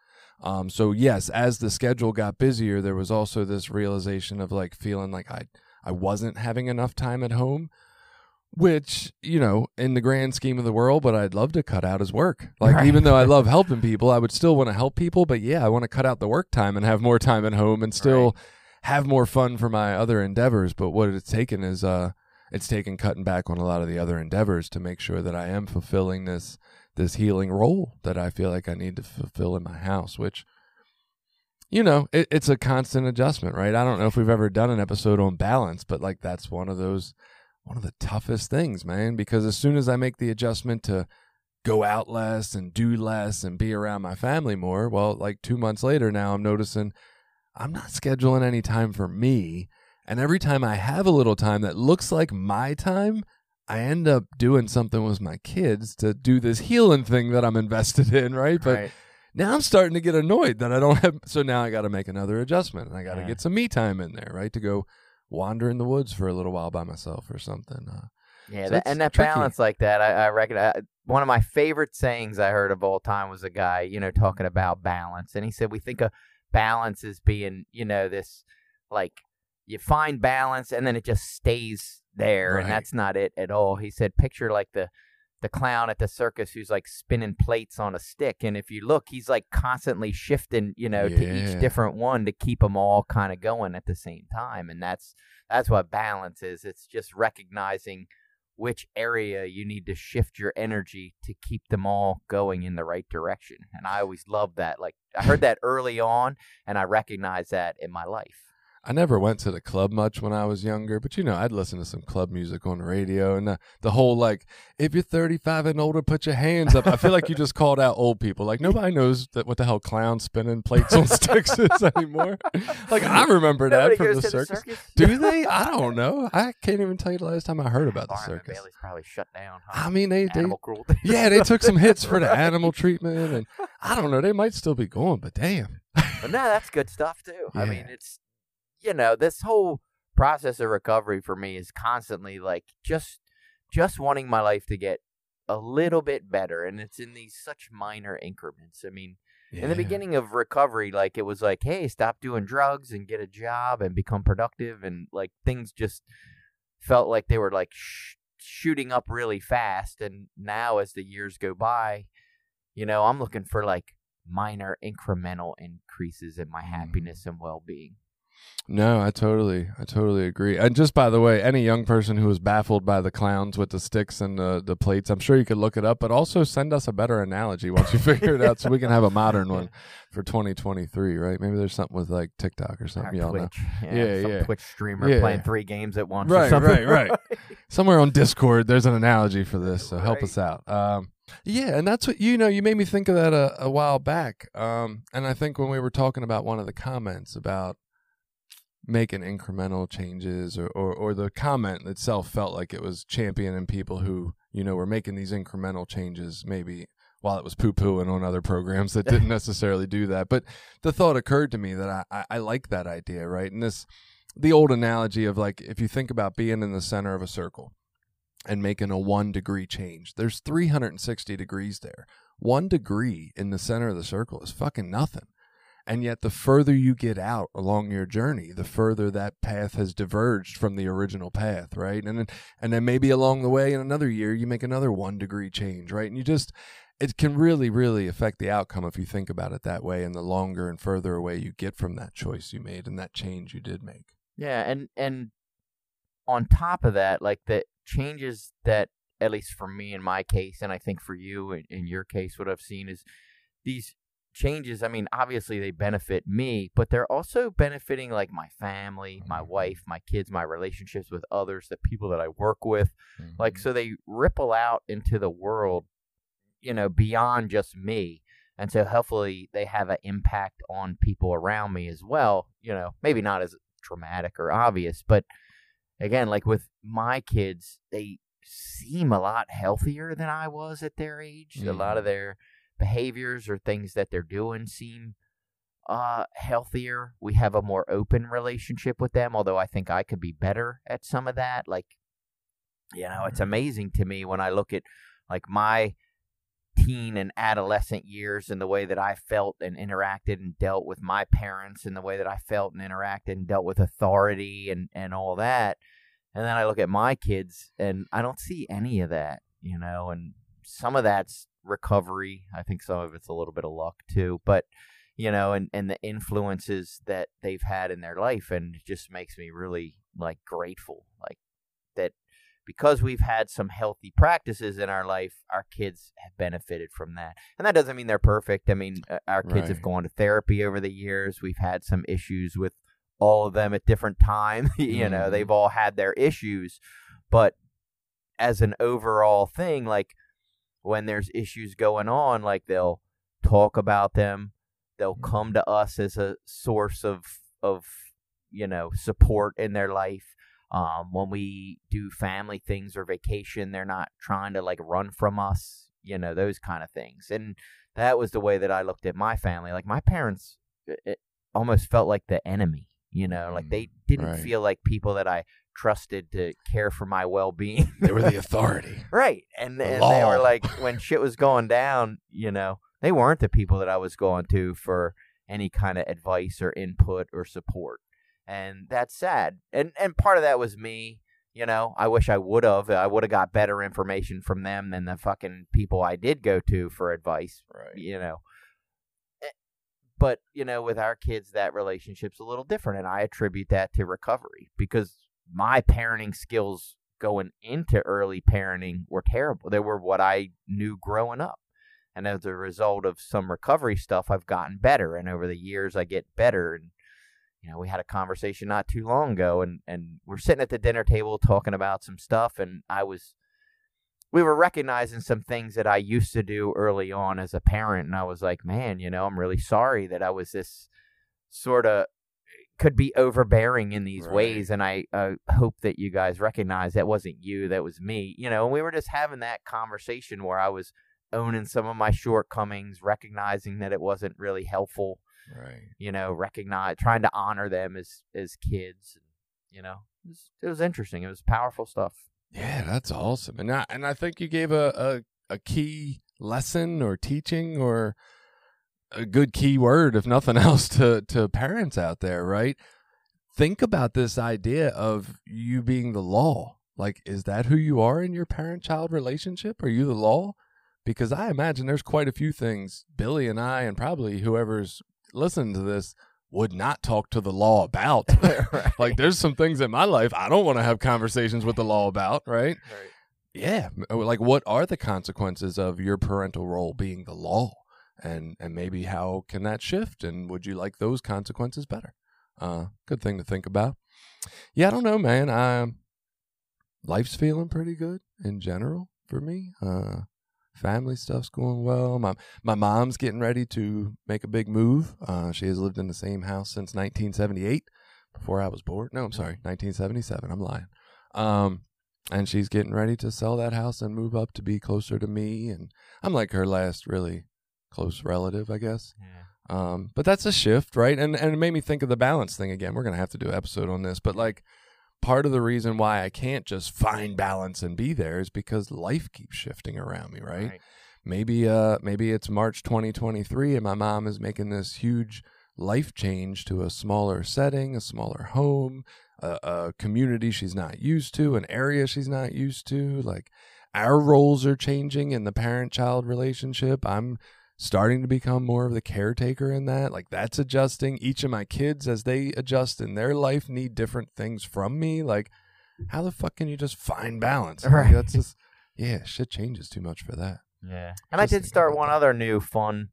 Um, so yes, as the schedule got busier, there was also this realization of like feeling like I I wasn't having enough time at home, which you know, in the grand scheme of the world, but I'd love to cut out as work. Like Right. even though I love helping people, I would still want to help people, but yeah, I want to cut out the work time and have more time at home and still have more fun for my other endeavors. But what it's taken is uh, it's taken cutting back on a lot of the other endeavors to make sure that I am fulfilling this this healing role that I feel like I need to fulfill in my house, which you know, it, it's a constant adjustment, right? I don't know if we've ever done an episode on balance, but like that's one of those one of the toughest things, man, because as soon as I make the adjustment to go out less and do less and be around my family more, well, like 2 months later now I'm noticing I'm not scheduling any time for me, and every time I have a little time that looks like my time, I end up doing something with my kids to do this healing thing that I'm invested in, right? But Right. now I'm starting to get annoyed that I don't have. So now I got to make another adjustment, and I got to Yeah. get some me time in there, right? To go wander in the woods for a little while by myself or something. Uh, Yeah, So that, and that tricky. balance like that, I, I reckon I, one of my favorite sayings I heard of all time was a guy, you know, talking about balance, and he said we think of balance as being, you know, this like you find balance and then it just stays there, Right. and that's not it at all. He said, picture like the the clown at the circus who's like spinning plates on a stick, and if you look, he's like constantly shifting, you know, to each different one to keep them all kind of going at the same time, and that's that's what balance is. It's just recognizing which area you need to shift your energy to keep them all going in the right direction. And I always love that. Like I heard that early on and I recognize that in my life. I never went to the club much when I was younger, but you know, I'd listen to some club music on the radio and the, the whole like, if you're 35 and older, put your hands up. I feel like you just called out old people. Like nobody knows that what the hell clown spinning plates on sticks is anymore. Like I remember Nobody that from the circus. the circus. Do they? I don't know. I can't even tell you the last time I heard about the circus. Bailey's probably shut down. Huh? I mean, they, they Animal cruelty. yeah, they took some hits for the animal treatment, and I don't know. They might still be going, but damn. But no, that's good stuff too. I mean, it's you know, this whole process of recovery for me is constantly like just just wanting my life to get a little bit better and it's in these such minor increments. I mean, in the beginning of recovery, like it was like, hey, stop doing drugs and get a job and become productive, and like things just felt like they were like sh- shooting up really fast. And now, as the years go by, you know, I'm looking for like minor incremental increases in my Mhm. happiness and well being. No, I totally, I totally agree. And just by the way, any young person who was baffled by the clowns with the sticks and the, the plates, I'm sure you could look it up, but also send us a better analogy once you figure it out so we can have a modern one for 2023, right? Maybe there's something with like TikTok or something. Y'all know. Twitch, yeah, Yeah, some yeah. Twitch streamer Yeah. playing three games at once. or Right, something. right, right. Somewhere on Discord, there's an analogy for this, so help Right. us out. Um, yeah, and that's what you know. You made me think of that a, a while back, um, and I think when we were talking about one of the comments about making incremental changes, or, or or the comment itself felt like it was championing people who you know were making these incremental changes, maybe while it was poo pooing on other programs that didn't necessarily do that. But the thought occurred to me that I, I, I like that idea, right? And this the old analogy of like if you think about being in the center of a circle and making a one degree change, there's 360 degrees there. One degree in the center of the circle is fucking nothing. And yet, the further you get out along your journey, the further that path has diverged from the original path, right? And then, and then maybe along the way, in another year, you make another one degree change, right? And you just, it can really, really affect the outcome if you think about it that way. And the longer and further away you get from that choice you made and that change you did make. Yeah, and and on top of that, like the changes that at least for me in my case, and I think for you in, in your case, what I've seen is these changes. I mean, obviously they benefit me, but they're also benefiting like my family, my mm-hmm. wife, my kids, my relationships with others, the people that I work with. Like mm-hmm. so they ripple out into the world, you know, beyond just me. And so hopefully they have an impact on people around me as well. You know, maybe not as dramatic or obvious, but again, like with my kids, they seem a lot healthier than I was at their age. A lot of mm-hmm. their behaviors or things that they're doing seem uh healthier. We have a more open relationship with them, although I think I could be better at some of that. Like you know, it's amazing to me when I look at like my teen and adolescent years and the way that I felt and interacted and dealt with my parents and the way that I felt and interacted and dealt with authority and, and all that. And then I look at my kids and I don't see any of that, you know, and some of that's recovery. I think some of it's a little bit of luck too. But you know, and and the influences that they've had in their life, and it just makes me really like grateful, like that because we've had some healthy practices in our life, our kids have benefited from that. And that doesn't mean they're perfect. I mean, uh, our kids have gone to therapy over the years. We've had some issues with all of them at different times. you know, Mhm. they've all had their issues, but as an overall thing, like when there's issues going on, like they'll talk about them. They'll come to us as a source of of you know support in their life. Um, when we do family things or vacation, they're not trying to like run from us. You know those kind of things, and that was the way that I looked at my family. Like my parents, it, almost felt like the enemy. You know, like they didn't right. feel like people that I trusted to care for my well being. They were the authority. Right. And The and they were like when shit was going down, you know, they weren't the people that I was going to for any kind of advice or input or support. And that's sad. And and part of that was me, you know, I wish I would have. I would have got better information from them than the fucking people I did go to for advice, Right. you know. Eh, But, you know, with our kids that relationship's a little different and I attribute that to recovery because my parenting skills going into early parenting were terrible. They were what I knew growing up. And as a result of some recovery stuff, I've gotten better. And over the years, I get better. And, you know, we had a conversation not too long ago, and, and we're sitting at the dinner table talking about some stuff. And I was, we were recognizing some things that I used to do early on as a parent. And I was like, man, you know, I'm really sorry that I was this sort of could be overbearing in these Right. ways and i uh, hope that you guys recognize that wasn't you that was me you know and we were just having that conversation where i was owning some of my shortcomings recognizing that it wasn't really helpful Right. you know recognize trying to honor them as as kids you know it was, it was interesting it was powerful stuff Yeah, that's awesome. And I, and I think you gave a, a, a key lesson or teaching or a good key word, if nothing else, to, to parents out there, right? Think about this idea of you being the law. Like, is that who you are in your parent child relationship? Are you the law? Because I imagine there's quite a few things Billy and I, and probably whoever's listening to this, would not talk to the law about. Right. like, there's some things in my life I don't want to have conversations with the law about, right? yeah uh, like what are the consequences of your parental role being the law and and maybe how can that shift and would you like those consequences better? Uh good thing to think about. Yeah i don't know man. Um life's feeling pretty good in general for me. Uh family stuff's going well. My my mom's getting ready to make a big move. Uh she has lived in the same house since 1978 before i was born. No i'm sorry 1977 i'm lying. Um and she's getting ready to sell that house and move up to be closer to me and i'm like her last really close relative i guess. Yeah. um but that's a shift right? And and it made me think of the balance thing again. We're gonna have to do an episode on this but like part of the reason why i can't just find balance and be there is because life keeps shifting around me right, maybe uh maybe it's march 2023 and my mom is making this huge life change to a smaller setting a smaller home a, a community she's not used to an area she's not used to. Like our roles are changing in the parent child relationship. I'm starting to become more of the caretaker in that like that's adjusting each of my kids as they adjust in their life need different things from me like how the fuck can you just find balance Like, Right. that's just yeah shit changes too much for that Yeah. And I did start one that. other new fun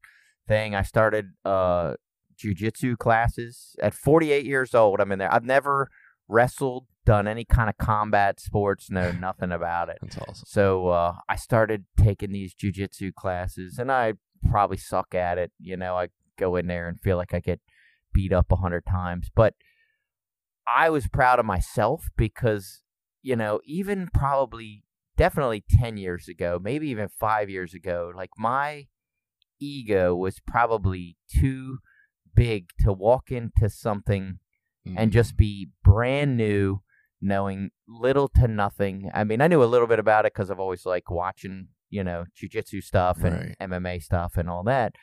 thing. I started uh jujitsu classes at 48 years old. I'm in there. I've never wrestled, done any kind of combat sports, know nothing about it. that's awesome So uh, I started taking these jujitsu classes, and I probably suck at it. You know, I go in there and feel like I get beat up a hundred times, but I was proud of myself because you know, even probably definitely ten years ago, maybe even five years ago, like my ego was probably too big to walk into something and Mm. just be brand new, knowing little to nothing. I mean, I knew a little bit about it because I've always like watching, you know, jujitsu stuff and Right. MMA stuff and all that.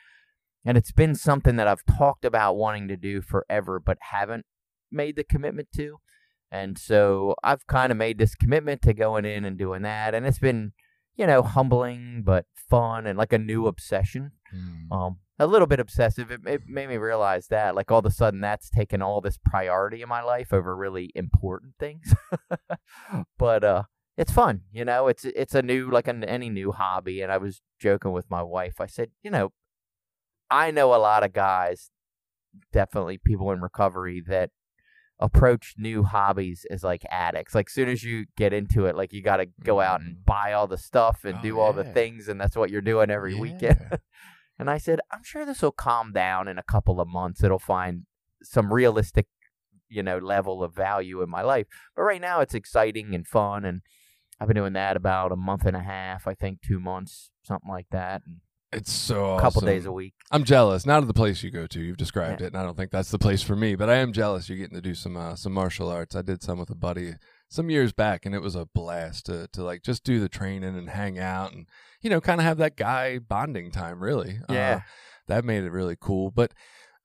And it's been something that I've talked about wanting to do forever, but haven't made the commitment to. And so I've kind of made this commitment to going in and doing that. And it's been, you know, humbling but fun and like a new obsession. Mm. Um, a little bit obsessive. It, it made me realize that, like, all of a sudden, that's taken all this priority in my life over really important things. but uh, it's fun, you know. It's it's a new like an, any new hobby. And I was joking with my wife. I said, you know, I know a lot of guys, definitely people in recovery that approach new hobbies as like addicts. Like soon as you get into it, like you got to go out and Mm. buy all the stuff and Oh, do all the things, and that's what you're doing every weekend. And I said, I'm sure this will calm down in a couple of months. It'll find some realistic, you know, level of value in my life. But right now it's exciting and fun. And I've been doing that about a month and a half, I think two months, something like that. And It's so a couple days a week. I'm jealous. Not of the place you go to. You've described Yeah. it, and I don't think that's the place for me. But I am jealous. You're getting to do some uh, some martial arts. I did some with a buddy some years back, and it was a blast to to like just do the training and hang out, and you know, kind of have that guy bonding time. Really, Yeah. uh, that made it really cool. But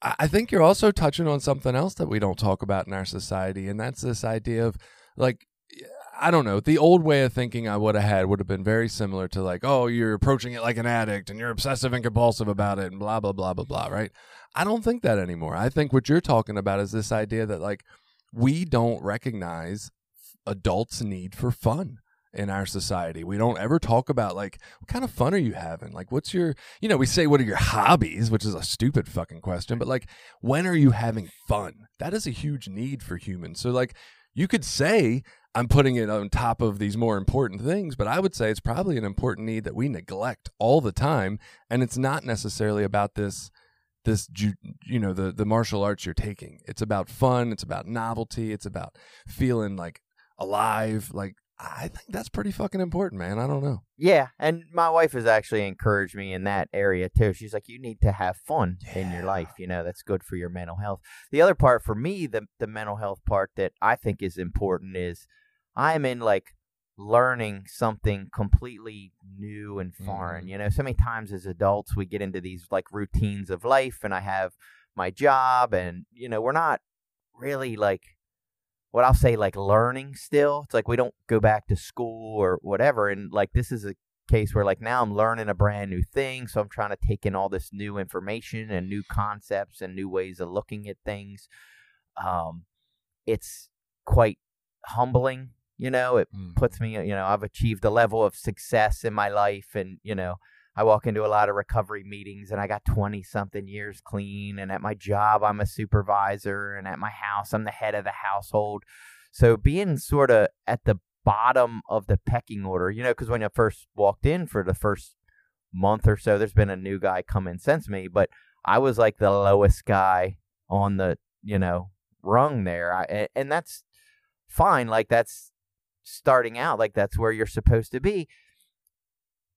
I I think you're also touching on something else that we don't talk about in our society, and that's this idea of like I don't know. The old way of thinking I would have had would have been very similar to like, oh, you're approaching it like an addict and you're obsessive and compulsive about it and blah blah blah blah blah, right? I don't think that anymore. I think what you're talking about is this idea that like we don't recognize adults' need for fun in our society. We don't ever talk about like what kind of fun are you having? Like what's your you know, we say what are your hobbies, which is a stupid fucking question, but like when are you having fun? That is a huge need for humans. So like you could say I'm putting it on top of these more important things, but I would say it's probably an important need that we neglect all the time and it's not necessarily about this this you know the the martial arts you're taking. It's about fun, it's about novelty, it's about feeling like alive. Like I think that's pretty fucking important, man. I don't know. Yeah, and my wife has actually encouraged me in that area too. She's like, "You need to have fun in your life. You know, that's good for your mental health." The other part for me, the the mental health part that I think is important is I'm in like learning something completely new and foreign. Mhm. You know, so many times as adults we get into these like routines of life, and I have my job, and you know, we're not really like what I'll say like learning still. It's like we don't go back to school or whatever. And like this is a case where like now I'm learning a brand new thing. So I'm trying to take in all this new information and new concepts and new ways of looking at things. Um, it's quite humbling, you know. It mm. puts me, you know, I've achieved a level of success in my life, and you know, I walk into a lot of recovery meetings, and I got twenty something years clean, and at my job, I'm a supervisor, and at my house, I'm the head of the household. So being sort of at the bottom of the pecking order, you know, because when I first walked in for the first month or so, there's been a new guy come in since me, but I was like the lowest guy on the, you know, rung there. I, and that's fine. Like that's starting out, like that's where you're supposed to be.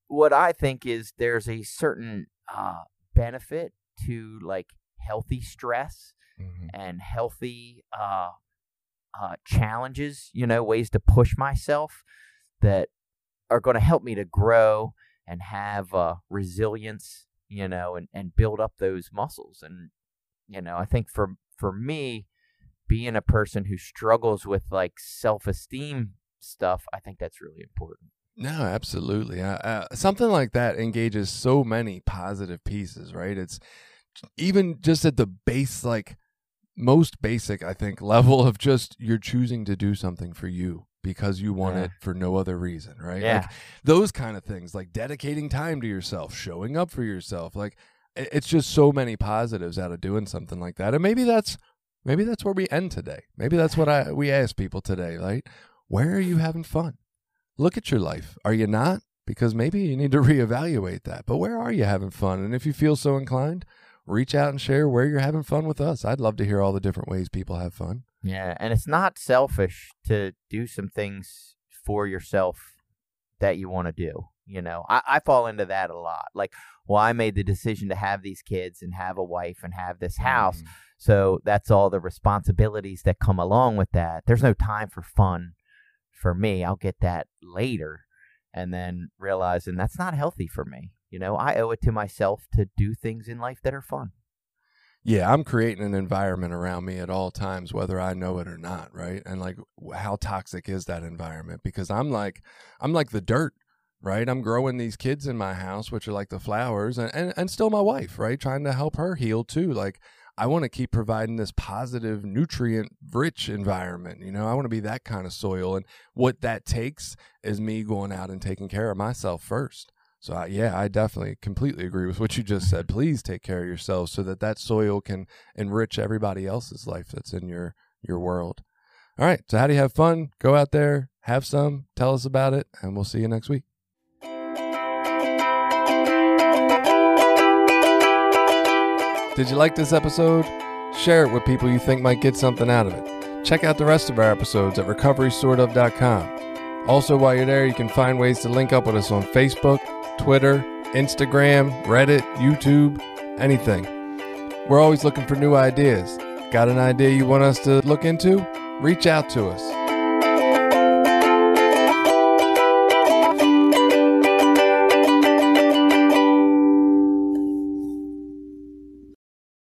What I think is there's a certain uh, benefit to like healthy stress Mhm. and healthy uh, uh, challenges, you know, ways to push myself that are going to help me to grow and have uh, resilience, you know, and, and build up those muscles. And, you know, I think for, for me, being a person who struggles with like self esteem stuff, I think that's really important. No, absolutely. Uh, uh, something like that engages so many positive pieces, right? It's even just at the base, like most basic, I think, level of just you're choosing to do something for you because you want Yeah. it for no other reason, right? Yeah. Like those kind of things, like dedicating time to yourself, showing up for yourself. Like it's just so many positives out of doing something like that. And maybe that's maybe that's where we end today. Maybe that's what I we ask people today, right? Where are you having fun? Look at your life. Are you not? Because maybe you need to reevaluate that. But where are you having fun? And if you feel so inclined, reach out and share where you're having fun with us. I'd love to hear all the different ways people have fun. Yeah, and it's not selfish to do some things for yourself that you want to do. You know, I, I fall into that a lot. Like, well, I made the decision to have these kids and have a wife and have this house. Mm. So that's all the responsibilities that come along with that. There's no time for fun for me. I'll get that later. And then realizing that's not healthy for me. You know, I owe it to myself to do things in life that are fun. Yeah, I'm creating an environment around me at all times, whether I know it or not, right? And like, how toxic is that environment? Because I'm like, I'm like the dirt, right? I'm growing these kids in my house, which are like the flowers, and, and, and still my wife, right? Trying to help her heal too. Like, I want to keep providing this positive, nutrient rich environment. You know, I want to be that kind of soil. And what that takes is me going out and taking care of myself first. So, I, yeah, I definitely completely agree with what you just said. Please take care of yourself so that that soil can enrich everybody else's life that's in your, your world. All right. So, how do you have fun? Go out there, have some, tell us about it, and we'll see you next week. Did you like this episode? Share it with people you think might get something out of it. Check out the rest of our episodes at recoverysortof.com. Also, while you're there, you can find ways to link up with us on Facebook, Twitter, Instagram, Reddit, YouTube, anything. We're always looking for new ideas. Got an idea you want us to look into? Reach out to us.